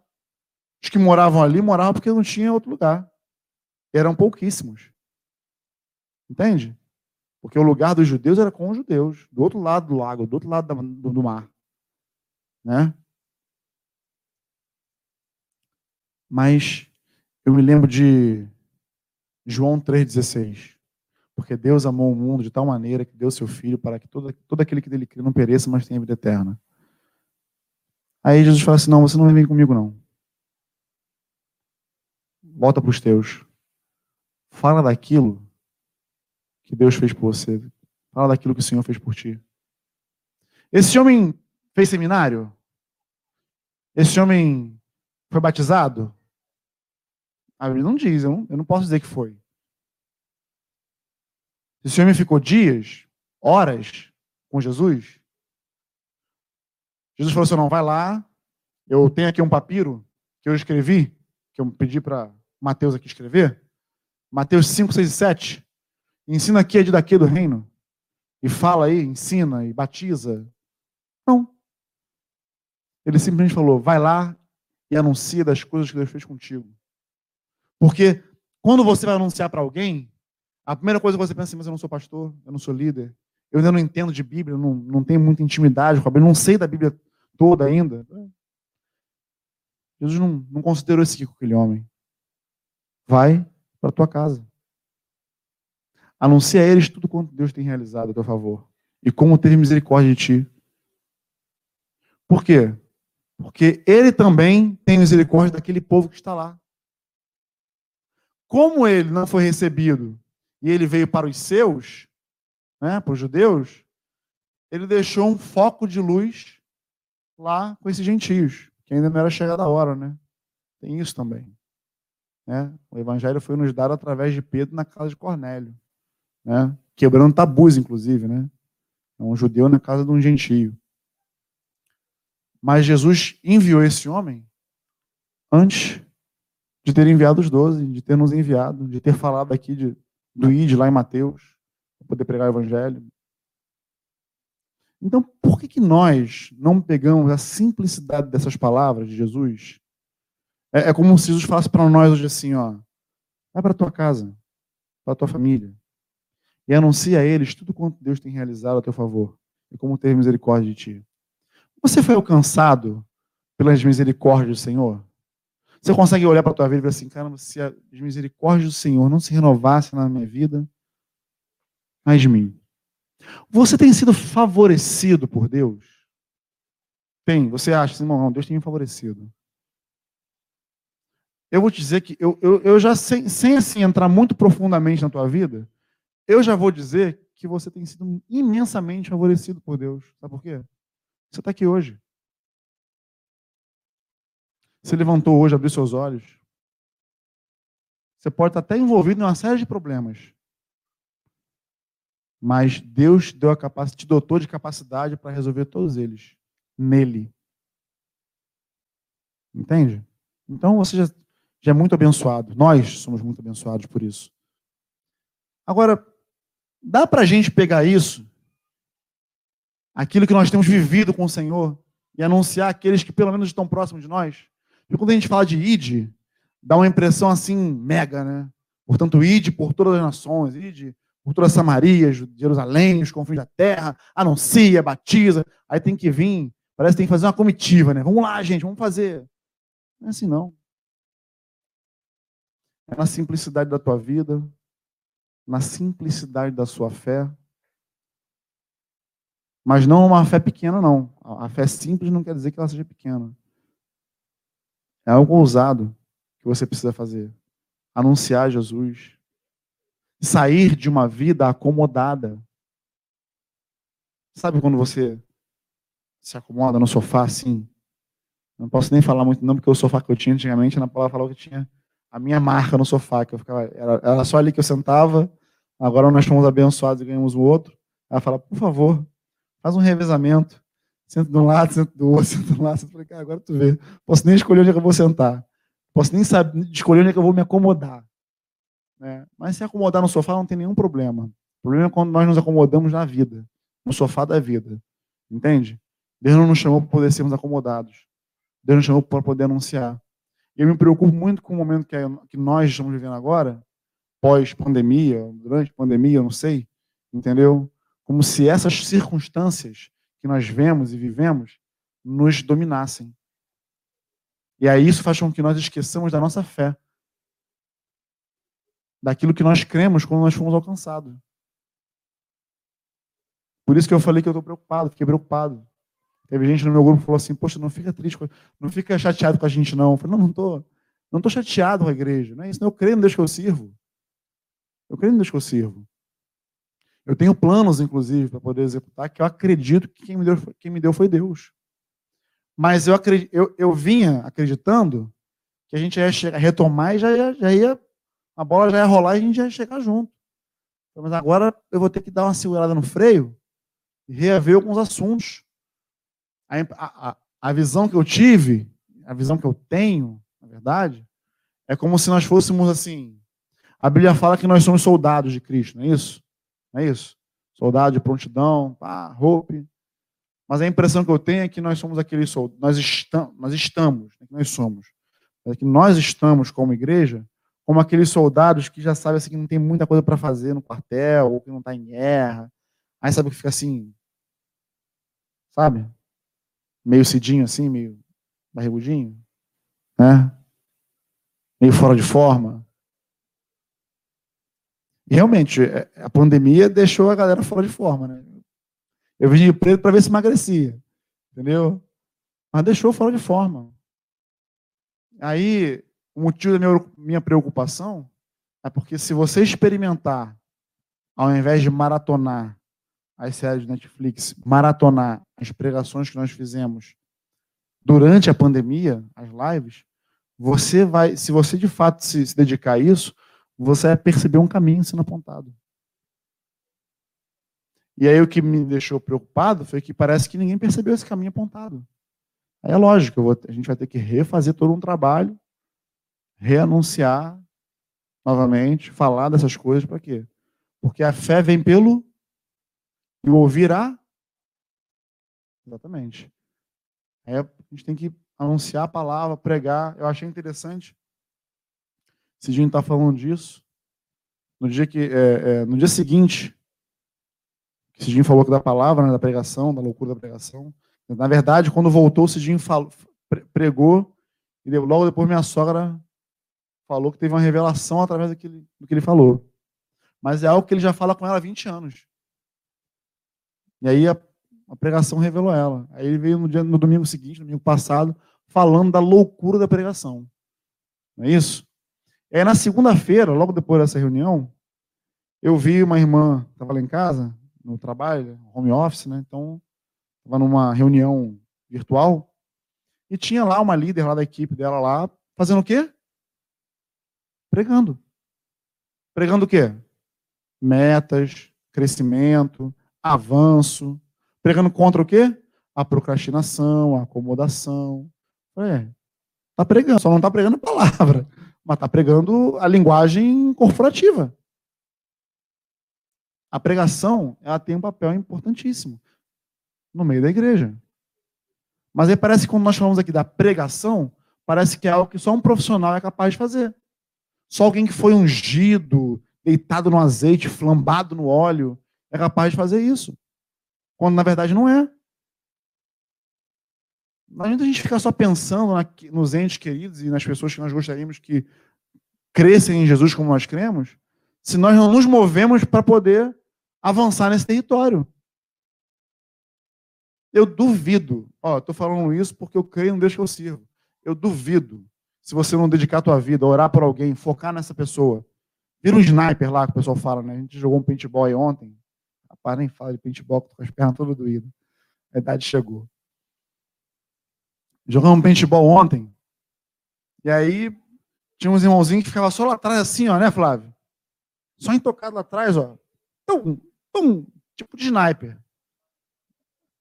[SPEAKER 1] Os que moravam ali moravam porque não tinha outro lugar. Eram pouquíssimos. Entende? Porque o lugar dos judeus era com os judeus, do outro lado do lago, do outro lado do, mar. Né? Mas eu me lembro de João 3,16. Porque Deus amou o mundo de tal maneira que deu seu filho para que todo, todo aquele que dele crê não pereça, mas tenha vida eterna. Aí Jesus fala assim: Não, você não vem comigo, não. Volta para os teus. Fala daquilo que Deus fez por você. Fala daquilo que o Senhor fez por ti. Esse homem fez seminário? Esse homem foi batizado? A Bíblia não diz, eu não, eu não posso dizer que foi. Esse homem ficou dias, horas com Jesus. Jesus falou assim: não, vai lá, eu tenho aqui um papiro que eu escrevi, que eu pedi para Mateus aqui escrever. Mateus 5, 6 e 7. Ensina aqui a de daqui do reino. E fala aí, ensina e batiza. Não. Ele simplesmente falou: vai lá e anuncia das coisas que Deus fez contigo. Porque quando você vai anunciar para alguém, a primeira coisa que você pensa assim, mas eu não sou pastor, eu não sou líder, eu ainda não entendo de Bíblia, não, não tenho muita intimidade com a Bíblia, não sei da Bíblia toda ainda. Jesus não, não considerou esse com aquele homem. Vai para tua casa. Anuncia a eles tudo quanto Deus tem realizado a teu favor. E como teve misericórdia de ti. Por quê? Porque ele também tem misericórdia daquele povo que está lá. Como ele não foi recebido e ele veio para os seus, né, para os judeus, ele deixou um foco de luz lá com esses gentios, que ainda não era chegada a hora, né? Tem isso também. Né? O evangelho foi nos dado através de Pedro na casa de Cornélio, né? quebrando tabus, inclusive. Né? É um judeu na casa de um gentio. Mas Jesus enviou esse homem antes de ter enviado os doze, de ter nos enviado, de ter falado aqui de, do ID lá em Mateus, para poder pregar o evangelho. Então, por que, que nós não pegamos a simplicidade dessas palavras de Jesus? É, é como se Jesus falasse para nós hoje assim, ó, vai para tua casa, para tua família, e anuncia a eles tudo quanto Deus tem realizado a teu favor, e como ter misericórdia de ti. Você foi alcançado pelas misericórdias do Senhor? Você consegue olhar para a tua vida e ver assim, caramba, se as misericórdias do Senhor não se renovassem na minha vida, mais de mim. Você tem sido favorecido por Deus? Tem. Você acha assim, não, Deus tem me favorecido. Eu vou te dizer que eu, eu, eu já, sem, sem assim entrar muito profundamente na tua vida, eu já vou dizer que você tem sido imensamente favorecido por Deus. Sabe por quê? Você está aqui hoje. Você levantou hoje, abriu seus olhos. Você pode estar até envolvido em uma série de problemas. Mas Deus deu a capacidade, te dotou de capacidade para resolver todos eles nele. Entende? Então você já, já é muito abençoado. Nós somos muito abençoados por isso. Agora, dá para a gente pegar isso, aquilo que nós temos vivido com o Senhor, e anunciar aqueles que pelo menos estão próximos de nós? Porque quando a gente fala de id, dá uma impressão assim mega, né? Portanto, id por todas as nações, id por toda Samaria, Jerusalém, os confins da terra, anuncia, batiza. Aí tem que vir, parece que tem que fazer uma comitiva, né? Vamos lá, gente, vamos fazer. Não é assim, não. É na simplicidade da tua vida, na simplicidade da sua fé. Mas não uma fé pequena, não. A fé simples não quer dizer que ela seja pequena. É algo ousado que você precisa fazer. Anunciar Jesus. Sair de uma vida acomodada. Sabe quando você se acomoda no sofá assim? Não posso nem falar muito não, porque o sofá que eu tinha antigamente, na palavra falou que tinha a minha marca no sofá, que eu ficava, era, era só ali que eu sentava, agora nós fomos abençoados e ganhamos o outro. Ela fala, por favor, faz um revezamento. Sento de um lado, sento do outro, sento de um lado. Sento... Falei, cara, agora tu vê. Posso nem escolher onde é que eu vou sentar. Posso nem saber, escolher onde é que eu vou me acomodar. Né? Mas se acomodar no sofá não tem nenhum problema. O problema é quando nós nos acomodamos na vida, no sofá da vida. Entende? Deus não nos chamou para poder sermos acomodados. Deus nos chamou para poder anunciar. Eu me preocupo muito com o momento que, que nós estamos vivendo agora, pós-pandemia, durante a pandemia, eu não sei, entendeu? Como se essas circunstâncias que nós vemos e vivemos nos dominassem. E aí isso faz com que nós esqueçamos da nossa fé, daquilo que nós cremos quando nós fomos alcançados. Por isso que eu falei que eu estou preocupado, fiquei preocupado. Teve gente no meu grupo que falou assim, poxa, não fica triste, não fica chateado com a gente, não. Eu falei, não, não estou. Não estou chateado com a igreja. Não é isso. Não, eu creio no Deus que eu sirvo. Eu creio no Deus que eu sirvo. Eu tenho planos, inclusive, para poder executar, que eu acredito que quem me deu, quem me deu foi Deus. Mas eu, acredito, eu, eu vinha acreditando que a gente ia chegar, retomar e já ia, já ia, a bola já ia rolar e a gente ia chegar junto. Mas agora eu vou ter que dar uma segurada no freio e reaver alguns assuntos. A, a, a visão que eu tive, a visão que eu tenho, na verdade, é como se nós fôssemos assim. A Bíblia fala que nós somos soldados de Cristo, não é isso? Não é isso? Soldado de prontidão, pá, roupa. Mas a impressão que eu tenho é que nós somos aqueles soldados, nós, estamos, nós estamos, é nós somos, é que nós estamos como igreja, como aqueles soldados que já sabem assim, que não tem muita coisa para fazer no quartel, ou que não está em guerra. Aí sabe que fica assim, sabe? Meio cidinho assim, meio barrigudinho, né? Meio fora de forma. E realmente, é, a pandemia deixou a galera fora de forma, né? Eu vim de preto para ver se emagrecia, entendeu? Mas deixou fora de forma. Aí, o motivo da minha, minha preocupação é porque se você experimentar, ao invés de maratonar as séries de Netflix, maratonar as pregações que nós fizemos durante a pandemia, as lives, você vai, se você de fato se, se dedicar a isso, você vai perceber um caminho sendo apontado. E aí o que me deixou preocupado foi que parece que ninguém percebeu esse caminho apontado. Aí é lógico, vou, a gente vai ter que refazer todo um trabalho, reanunciar novamente, falar dessas coisas para quê? Porque a fé vem pelo e o ouvir a Exatamente. Aí a gente tem que anunciar a palavra, pregar. Eu achei interessante Cidinho está falando disso. No dia, que, é, é, no dia seguinte, Cidinho falou que da palavra, né, da pregação, da loucura da pregação. Na verdade, quando voltou, Cidinho falou, pregou, e logo depois minha sogra falou que teve uma revelação através daquele, do que ele falou. Mas é algo que ele já fala com ela há 20 anos. E aí a, a pregação revelou ela. Aí ele veio no, dia, no domingo seguinte, no domingo passado, falando da loucura da pregação. Não é isso? É, na segunda-feira, logo depois dessa reunião, eu vi uma irmã, estava lá em casa, no trabalho, home office, né? Então, estava numa reunião virtual, e tinha lá uma líder lá da equipe dela lá, fazendo o quê? Pregando. Pregando o quê? Metas, crescimento, avanço. Pregando contra o quê? A procrastinação, a acomodação. É, tá pregando, só não está pregando palavra mas está pregando a linguagem corporativa. A pregação ela tem um papel importantíssimo no meio da igreja. Mas aí parece que quando nós falamos aqui da pregação, parece que é algo que só um profissional é capaz de fazer. Só alguém que foi ungido, deitado no azeite, flambado no óleo, é capaz de fazer isso. Quando na verdade não é. Não adianta a gente ficar só pensando na, nos entes queridos e nas pessoas que nós gostaríamos que crescem em Jesus como nós cremos, se nós não nos movemos para poder avançar nesse território. Eu duvido, ó, estou falando isso porque eu creio no Deus que eu sirvo. Eu duvido, se você não dedicar a tua vida, orar por alguém, focar nessa pessoa, vira um sniper lá que o pessoal fala, né? A gente jogou um paintball ontem. Rapaz, nem fala de paintball, com as pernas todas doídas. A idade chegou. Jogamos paintball ontem. E aí tinha uns irmãozinhos que ficavam só lá atrás, assim, ó, né, Flávio? Só intocado lá atrás, ó. Tum, tum, tipo de sniper.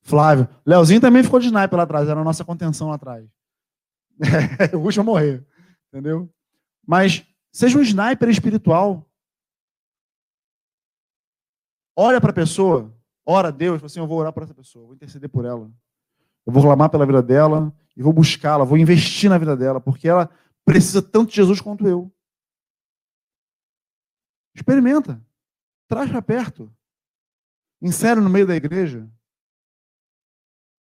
[SPEAKER 1] Flávio. Leozinho também ficou de sniper lá atrás, era a nossa contenção lá atrás. O último a morrer. Entendeu? Mas seja um sniper espiritual. Olha para a pessoa, ora a Deus, assim, eu vou orar por essa pessoa, vou interceder por ela. Eu vou clamar pela vida dela e vou buscá-la, vou investir na vida dela, porque ela precisa tanto de Jesus quanto eu. Experimenta. Traz para perto. Insere no meio da igreja.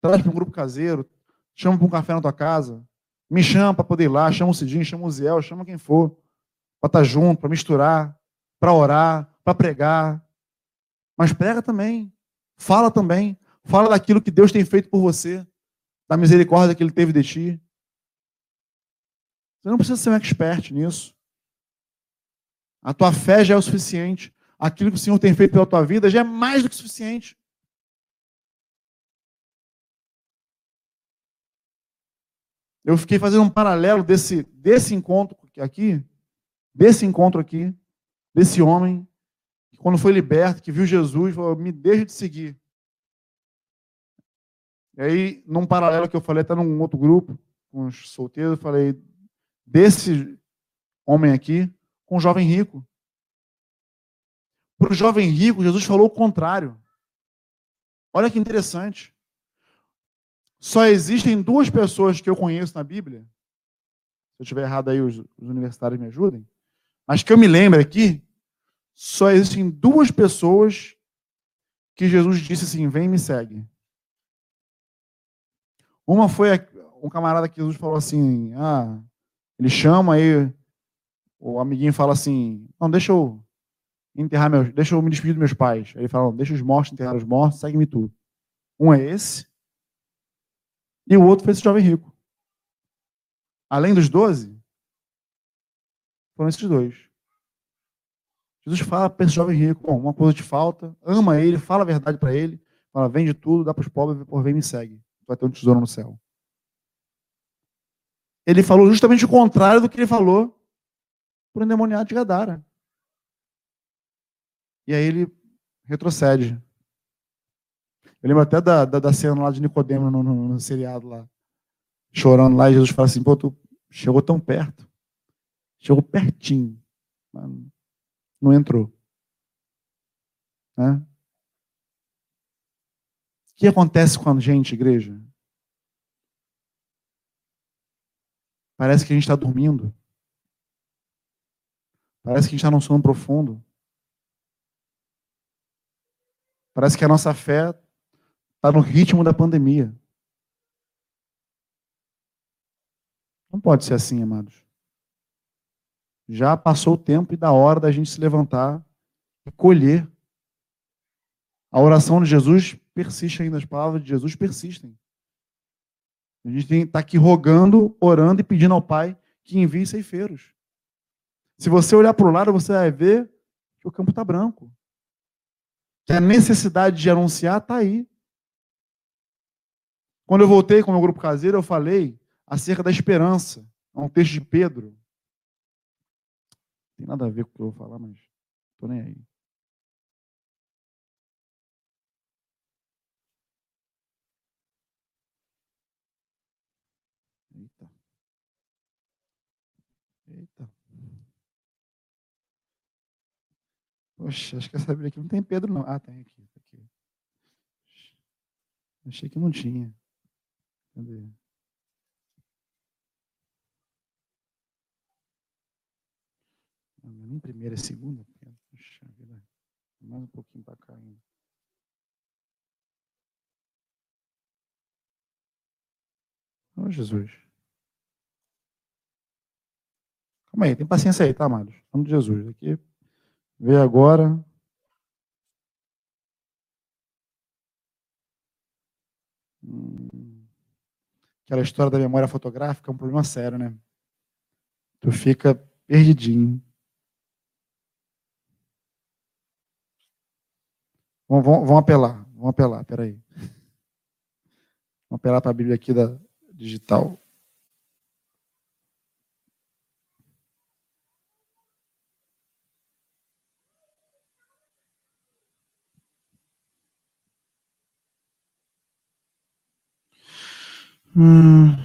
[SPEAKER 1] Traz para um grupo caseiro. Chama para um café na tua casa. Me chama para poder ir lá. Chama o Cidinho, chama o Ziel, chama quem for. Para estar tá junto, para misturar, para orar, para pregar. Mas prega também. Fala também. Fala daquilo que Deus tem feito por você, da misericórdia que Ele teve de ti. Você não precisa ser um expert nisso. A tua fé já é o suficiente. Aquilo que o Senhor tem feito pela tua vida já é mais do que suficiente. Eu fiquei fazendo um paralelo desse, desse encontro aqui, desse encontro aqui, desse homem, que quando foi liberto, que viu Jesus, falou: me deixa de seguir. E aí, num paralelo que eu falei até num outro grupo, com os solteiros, eu falei desse homem aqui com o jovem rico. Para o jovem rico, Jesus falou o contrário. Olha que interessante. Só existem duas pessoas que eu conheço na Bíblia. Se eu estiver errado aí, os, os universitários me ajudem. Mas que eu me lembre aqui, só existem duas pessoas que Jesus disse assim: vem e me segue. Uma foi um camarada que Jesus falou assim: ah, ele chama aí, o amiguinho fala assim: não, deixa eu enterrar meus, deixa eu me despedir dos meus pais. Aí ele fala: deixa os mortos enterrar os mortos, segue-me tudo. Um é esse, e o outro foi esse jovem rico. Além dos doze, foram esses dois. Jesus fala para esse jovem rico: bom, uma coisa te falta, ama ele, fala a verdade para ele, fala, vende tudo, dá para os pobres, por vem me segue. Vai ter um tesouro no céu. Ele falou justamente o contrário do que ele falou para o endemoniado de Gadara. E aí ele retrocede. Eu lembro até da, da, da cena lá de Nicodemo no, no, no, seriado lá. Chorando lá, e Jesus fala assim, pô, tu chegou tão perto. Chegou pertinho. Não entrou. Né? Que acontece com a gente, igreja? Parece que a gente está dormindo. Parece que a gente está num sono profundo. Parece que a nossa fé está no ritmo da pandemia. Não pode ser assim, amados. Já passou o tempo e da hora da gente se levantar e colher. A oração de Jesus persiste ainda, as palavras de Jesus persistem. A gente está aqui rogando, orando e pedindo ao Pai que envie ceifeiros. Se você olhar para o lado, você vai ver que o campo está branco. Que a necessidade de anunciar está aí. Quando eu voltei com o meu grupo caseiro, eu falei acerca da esperança. É um texto de Pedro. Não tem nada a ver com o que eu vou falar, mas estou nem aí. Poxa, acho que essa Bíblia aqui não tem Pedro, não. Ah, tem aqui. aqui. Achei que não tinha. Cadê? Nem primeira, é segunda. Puxa vida. Mais um pouquinho para cá ainda. Oh, Jesus. Calma aí, tem paciência aí, tá, amados? Nome de Jesus. Aqui, vê agora. Aquela história da memória fotográfica é um problema sério, né? Tu fica perdidinho. Vamos apelar, vamos apelar, peraí. Vamos apelar para a Bíblia aqui da digital. Hum.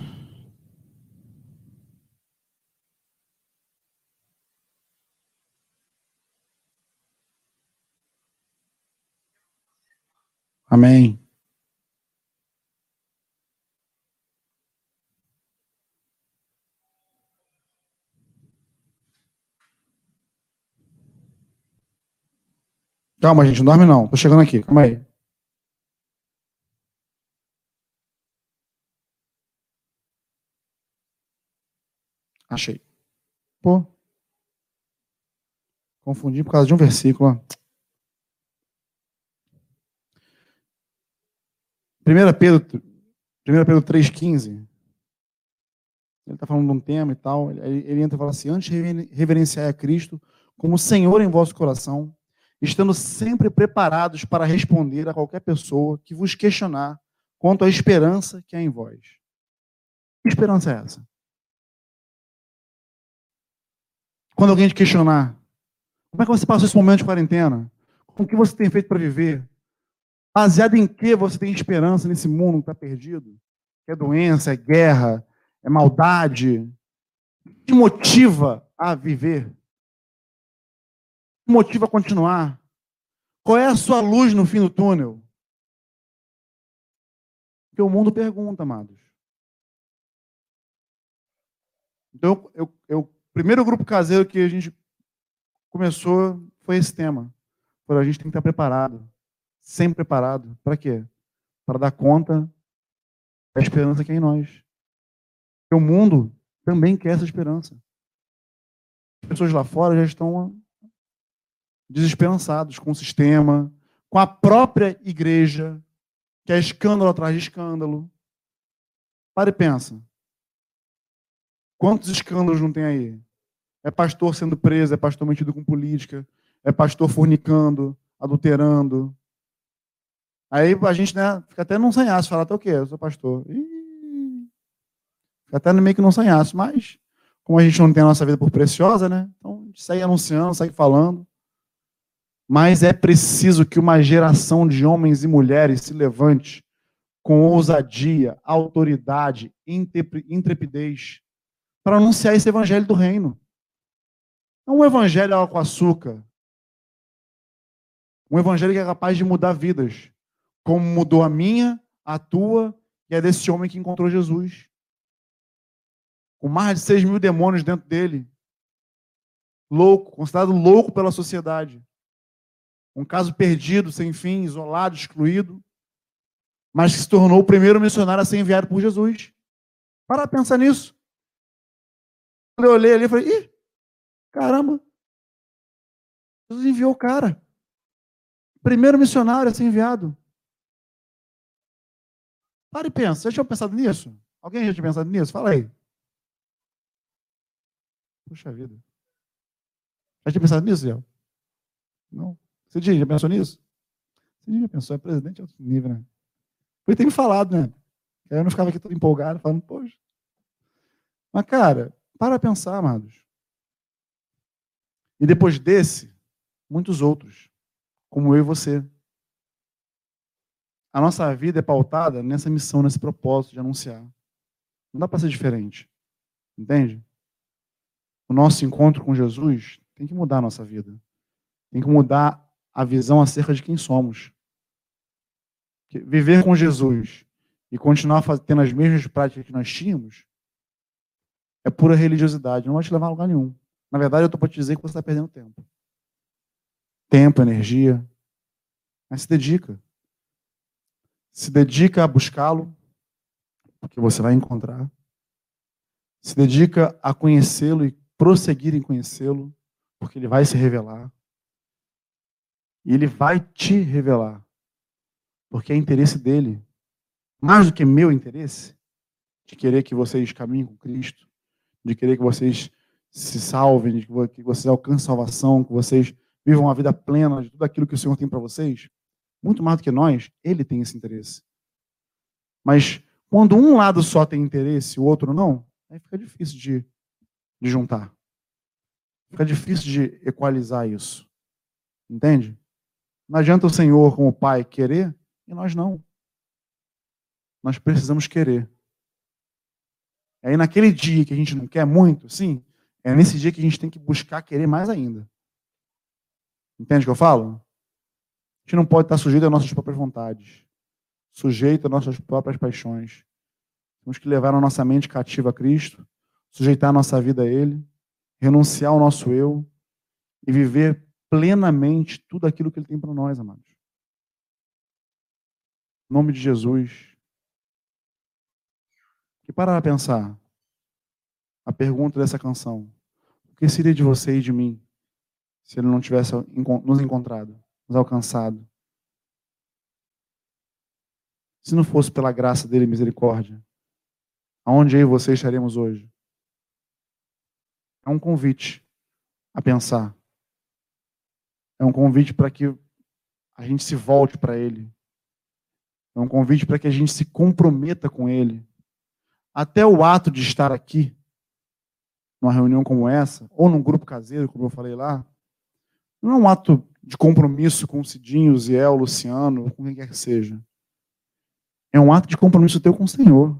[SPEAKER 1] Amém. Calma, gente, não dorme não. Tô chegando aqui, calma aí. Achei. Pô. Confundi por causa de um versículo. 1 Pedro, 1 Pedro 3,15. Ele está falando de um tema e tal. Ele, ele entra e fala assim: antes reverenciar a Cristo como Senhor em vosso coração, estando sempre preparados para responder a qualquer pessoa que vos questionar quanto à esperança que há em vós. Que esperança é essa? Quando alguém te questionar, como é que você passou esse momento de quarentena? O que você tem feito para viver? Baseado em que você tem esperança nesse mundo que está perdido? Que é doença, é guerra, é maldade. O que te motiva a viver? O que te motiva a continuar? Qual é a sua luz no fim do túnel? Porque o mundo pergunta, amados. Então, eu, eu, o primeiro grupo caseiro que a gente começou foi esse tema. Foi a gente tem que estar preparado. Sempre preparado. Para quê? Para dar conta da esperança que é em nós. Porque o mundo também quer essa esperança. As pessoas lá fora já estão desesperançados com o sistema, com a própria igreja, que é escândalo atrás de escândalo. Pare e pensa. Quantos escândalos não tem aí? É pastor sendo preso, é pastor metido com política, é pastor fornicando, adulterando. Aí a gente né, fica até num sanhaço, fala até o quê? Eu sou pastor. Ih, fica até meio que não sanhaço, mas como a gente não tem a nossa vida por preciosa, né? Então a gente segue anunciando, segue falando. Mas é preciso que uma geração de homens e mulheres se levante com ousadia, autoridade, intrepidez, para anunciar esse evangelho do reino. Não um evangelho com açúcar. Um evangelho que é capaz de mudar vidas, como mudou a minha, a tua e a desse homem que encontrou Jesus. Com mais de seis mil demônios dentro dele. Louco, considerado louco pela sociedade. Um caso perdido, sem fim, isolado, excluído, mas que se tornou o primeiro missionário a ser enviado por Jesus. Para pensar nisso. Eu olhei ali, eu falei, ih, caramba, Jesus enviou o cara. Primeiro missionário a ser enviado. Para e pensa, já tinha pensado nisso? Alguém já tinha pensado nisso? Fala aí. Puxa vida. Já tinha pensado nisso, Zé? Não. Você já pensou nisso? Você já pensou? É presidente de outro nível, né? Ele tem falado, né? Eu não ficava aqui todo empolgado, falando, poxa. Mas, cara, para pensar, amados. E depois desse, muitos outros, como eu e você. A nossa vida é pautada nessa missão, nesse propósito de anunciar. Não dá para ser diferente. Entende? O nosso encontro com Jesus tem que mudar a nossa vida. Tem que mudar a visão acerca de quem somos. Viver com Jesus e continuar tendo as mesmas práticas que nós tínhamos é pura religiosidade, não vai te levar a lugar nenhum. Na verdade, eu estou para te dizer que você está perdendo tempo. Tempo, energia. Mas se dedica. Se dedica a buscá-lo, porque você vai encontrar. Se dedica a conhecê-lo e prosseguir em conhecê-lo, porque ele vai se revelar. E ele vai te revelar. Porque é interesse dele. Mais do que meu interesse, de querer que vocês caminhem com Cristo, de querer que vocês se salvem, que vocês alcancem salvação, que vocês vivam uma vida plena de tudo aquilo que o Senhor tem para vocês, muito mais do que nós, ele tem esse interesse. Mas quando um lado só tem interesse e o outro não, aí fica difícil de, de juntar. Fica difícil de equalizar isso. Entende? Não adianta o Senhor, como Pai, querer e nós não. Nós precisamos querer. Aí naquele dia que a gente não quer muito, sim, é nesse dia que a gente tem que buscar querer mais ainda. Entende o que eu falo? A gente não pode estar sujeito às nossas próprias vontades, sujeito às nossas próprias paixões. Temos que levar a nossa mente cativa a Cristo, sujeitar a nossa vida a Ele, renunciar ao nosso eu e viver plenamente tudo aquilo que Ele tem para nós, amados. Em nome de Jesus. Que para pensar a pergunta dessa canção: que seria de você e de mim se Ele não tivesse nos encontrado, nos alcançado? Se não fosse pela graça dele e misericórdia, aonde eu e você estaremos hoje? É um convite a pensar. É um convite para que a gente se volte para ele. É um convite para que a gente se comprometa com ele. Até o ato de estar aqui, numa reunião como essa, ou num grupo caseiro, como eu falei lá, não é um ato de compromisso com o Cidinho, o Ziel, o Luciano, com quem quer que seja. É um ato de compromisso teu com o Senhor.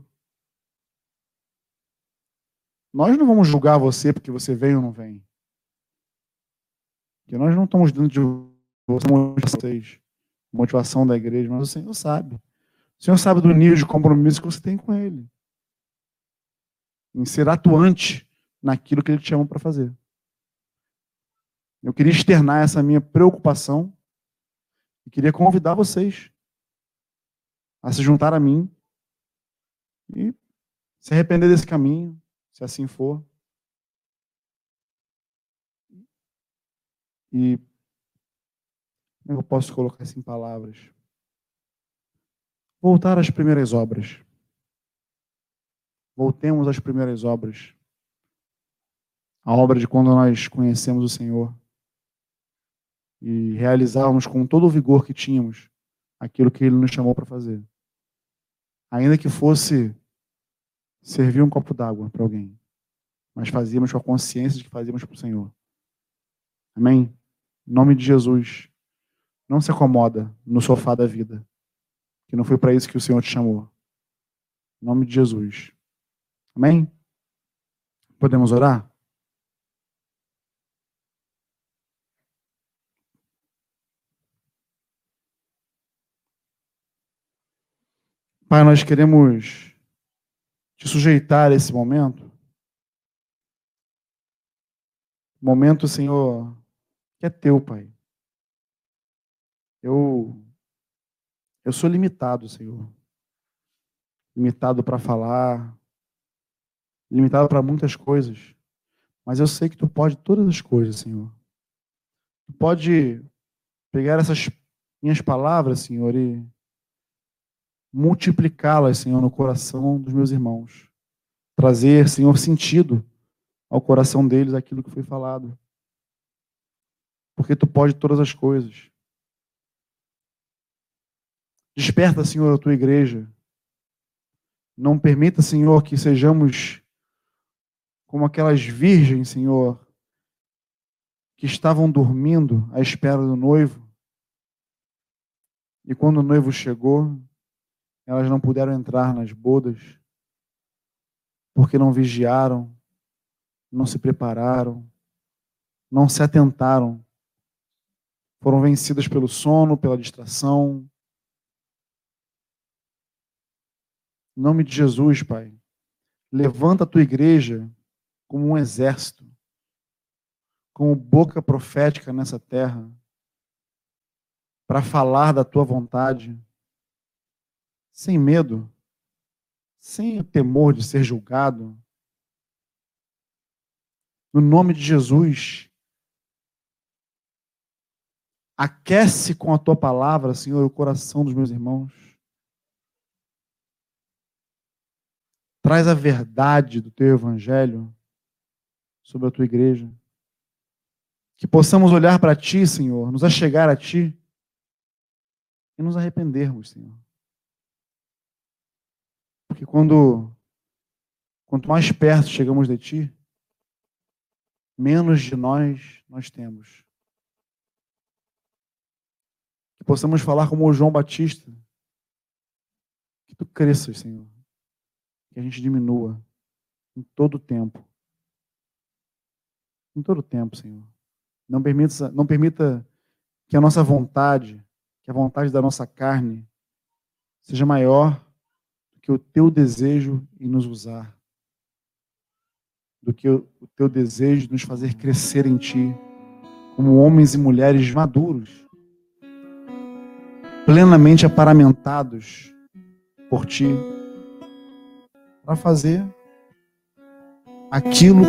[SPEAKER 1] Nós não vamos julgar você porque você vem ou não vem. Porque nós não estamos dentro de vocês, motivação da igreja, mas o Senhor sabe. O Senhor sabe do nível de compromisso que você tem com Ele. Em ser atuante naquilo que Ele te chama para fazer. Eu queria externar essa minha preocupação e queria convidar vocês a se juntar a mim e se arrepender desse caminho, se assim for. E eu posso colocar isso em palavras? Voltar às primeiras obras. Voltemos às primeiras obras. A obra de quando nós conhecemos o Senhor e realizarmos com todo o vigor que tínhamos aquilo que Ele nos chamou para fazer ainda que fosse servir um copo d'água para alguém, mas fazíamos com a consciência de que fazíamos para o Senhor. Amém? Em nome de Jesus, não se acomoda no sofá da vida, que não foi para isso que o Senhor te chamou. Em nome de Jesus. Amém? Podemos orar? Pai, nós queremos te sujeitar a esse momento. Momento, Senhor, que é teu, Pai. Eu eu sou limitado, Senhor. Limitado para falar, limitado para muitas coisas. Mas eu sei que tu pode todas as coisas, Senhor. Tu pode pegar essas minhas palavras, Senhor, e multiplicá-las, Senhor, no coração dos meus irmãos. Trazer, Senhor, sentido ao coração deles aquilo que foi falado. Porque tu pode todas as coisas. Desperta, Senhor, a tua igreja. Não permita, Senhor, que sejamos como aquelas virgens, Senhor, que estavam dormindo à espera do noivo. E quando o noivo chegou, elas não puderam entrar nas bodas porque não vigiaram, não se prepararam, não se atentaram. Foram vencidas pelo sono, pela distração. Em nome de Jesus, Pai, levanta a tua igreja como um exército, como boca profética nessa terra, para falar da tua vontade sem medo, sem o temor de ser julgado. No nome de Jesus, aquece com a tua palavra, Senhor, o coração dos meus irmãos. Traz a verdade do teu evangelho sobre a tua igreja. Que possamos olhar para ti, Senhor, nos achegar a ti e nos arrependermos, Senhor. Porque quando quanto mais perto chegamos de ti, menos de nós nós temos. Que possamos falar como o João Batista. Que tu cresças, Senhor. Que a gente diminua em todo o tempo. Em todo o tempo, Senhor. Não permita, não permita que a nossa vontade, que a vontade da nossa carne, seja maior que o teu desejo em nos usar, do que o teu desejo de nos fazer crescer em ti, como homens e mulheres maduros, plenamente aparamentados por ti, para fazer aquilo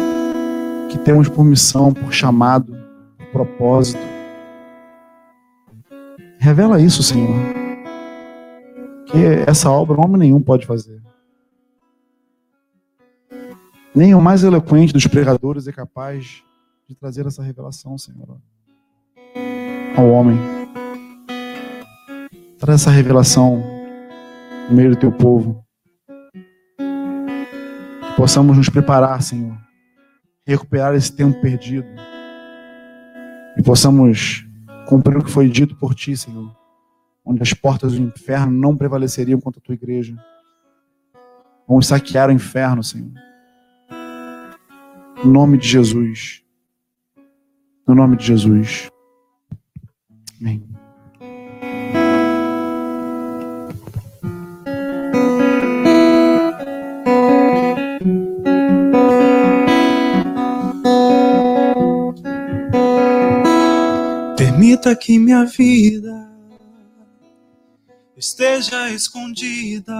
[SPEAKER 1] que temos por missão, por chamado, por propósito. Revela isso, Senhor essa obra homem nenhum pode fazer. Nem o mais eloquente dos pregadores é capaz de trazer essa revelação, Senhor, ao homem. Traz essa revelação no meio do teu povo. Que possamos nos preparar, Senhor, recuperar esse tempo perdido. E possamos cumprir o que foi dito por ti, Senhor, onde as portas do inferno não prevaleceriam contra a tua igreja. Vamos saquear o inferno, Senhor. No nome de Jesus. No nome de Jesus. Amém.
[SPEAKER 2] Permita que minha vida esteja escondida,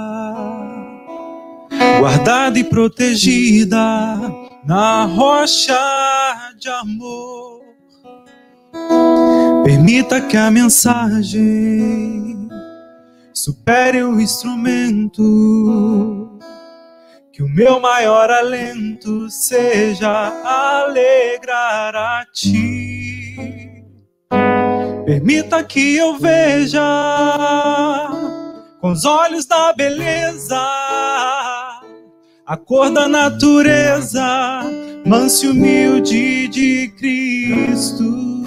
[SPEAKER 2] guardada e protegida na rocha de amor. Permita que a mensagem supere o instrumento, que o meu maior alento seja alegrar a ti. Permita que eu veja com os olhos da beleza a cor da natureza, manso e humilde de Cristo.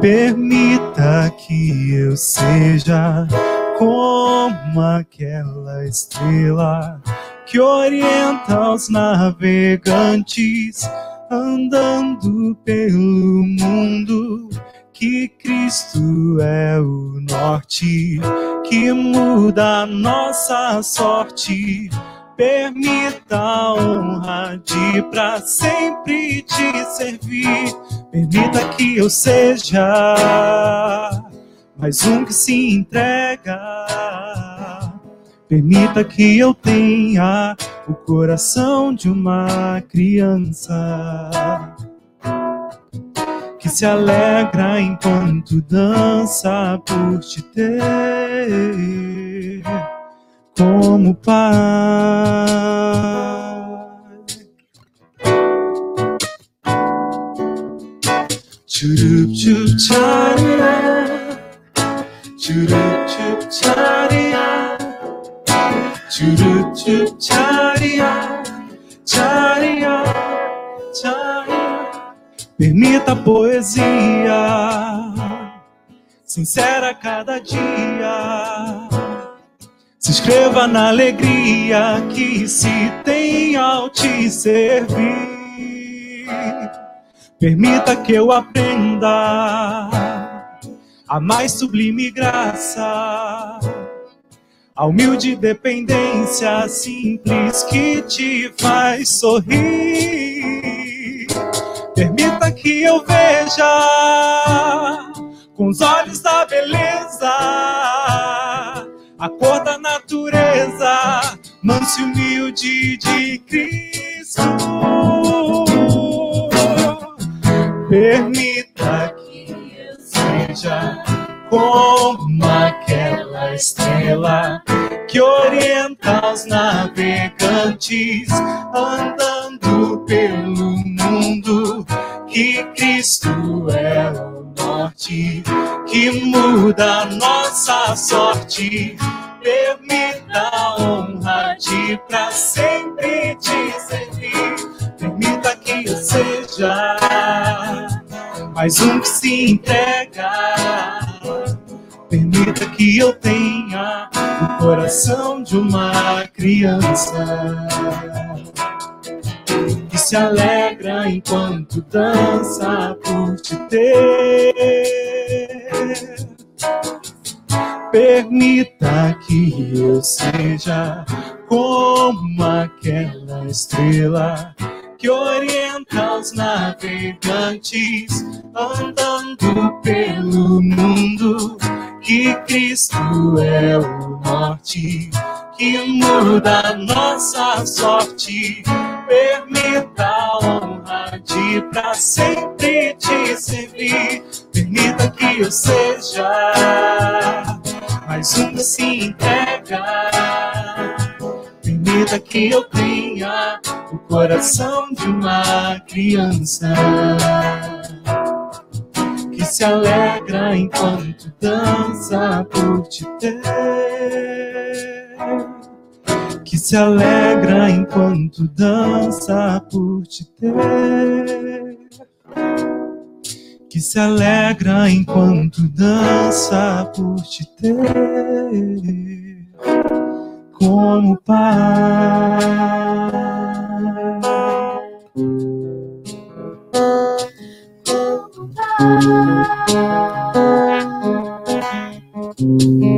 [SPEAKER 2] Permita que eu seja como aquela estrela que orienta os navegantes andando pelo mundo que Cristo é o norte que muda a nossa sorte. Permita a honra de pra sempre te servir. Permita que eu seja mais um que se entrega. Permita que eu tenha o coração de uma criança que se alegra enquanto dança por te ter como pai. Churup chup charia, churup chup charia, churup chup charia, charia, charia. Permita a poesia, sincera cada dia. Se escreva na alegria que se tem ao te servir. Permita que eu aprenda a mais sublime graça, a humilde dependência simples que te faz sorrir. Permita que eu veja com os olhos da beleza a cor da natureza, manso e humilde de Cristo. Permita que eu seja como aquela estrela que orienta os navegantes andando pelo mundo. Que Cristo é o norte que muda nossa sorte. Permita a honra de pra sempre te servir. Permita que eu seja mais um que se entrega. Permita que eu tenha o coração de uma criança se alegra enquanto dança por te ter. Permita que eu seja como aquela estrela que orienta os navegantes andando pelo mundo. Que Cristo é o norte que muda nossa sorte. Permita a honra de pra sempre te servir. Permita que eu seja mais um que se entrega. Permita que eu tenha o coração de uma criança que se alegra enquanto dança por te ter. Que se alegra enquanto dança por te ter. Que se alegra enquanto dança por te ter como pai. Como pai.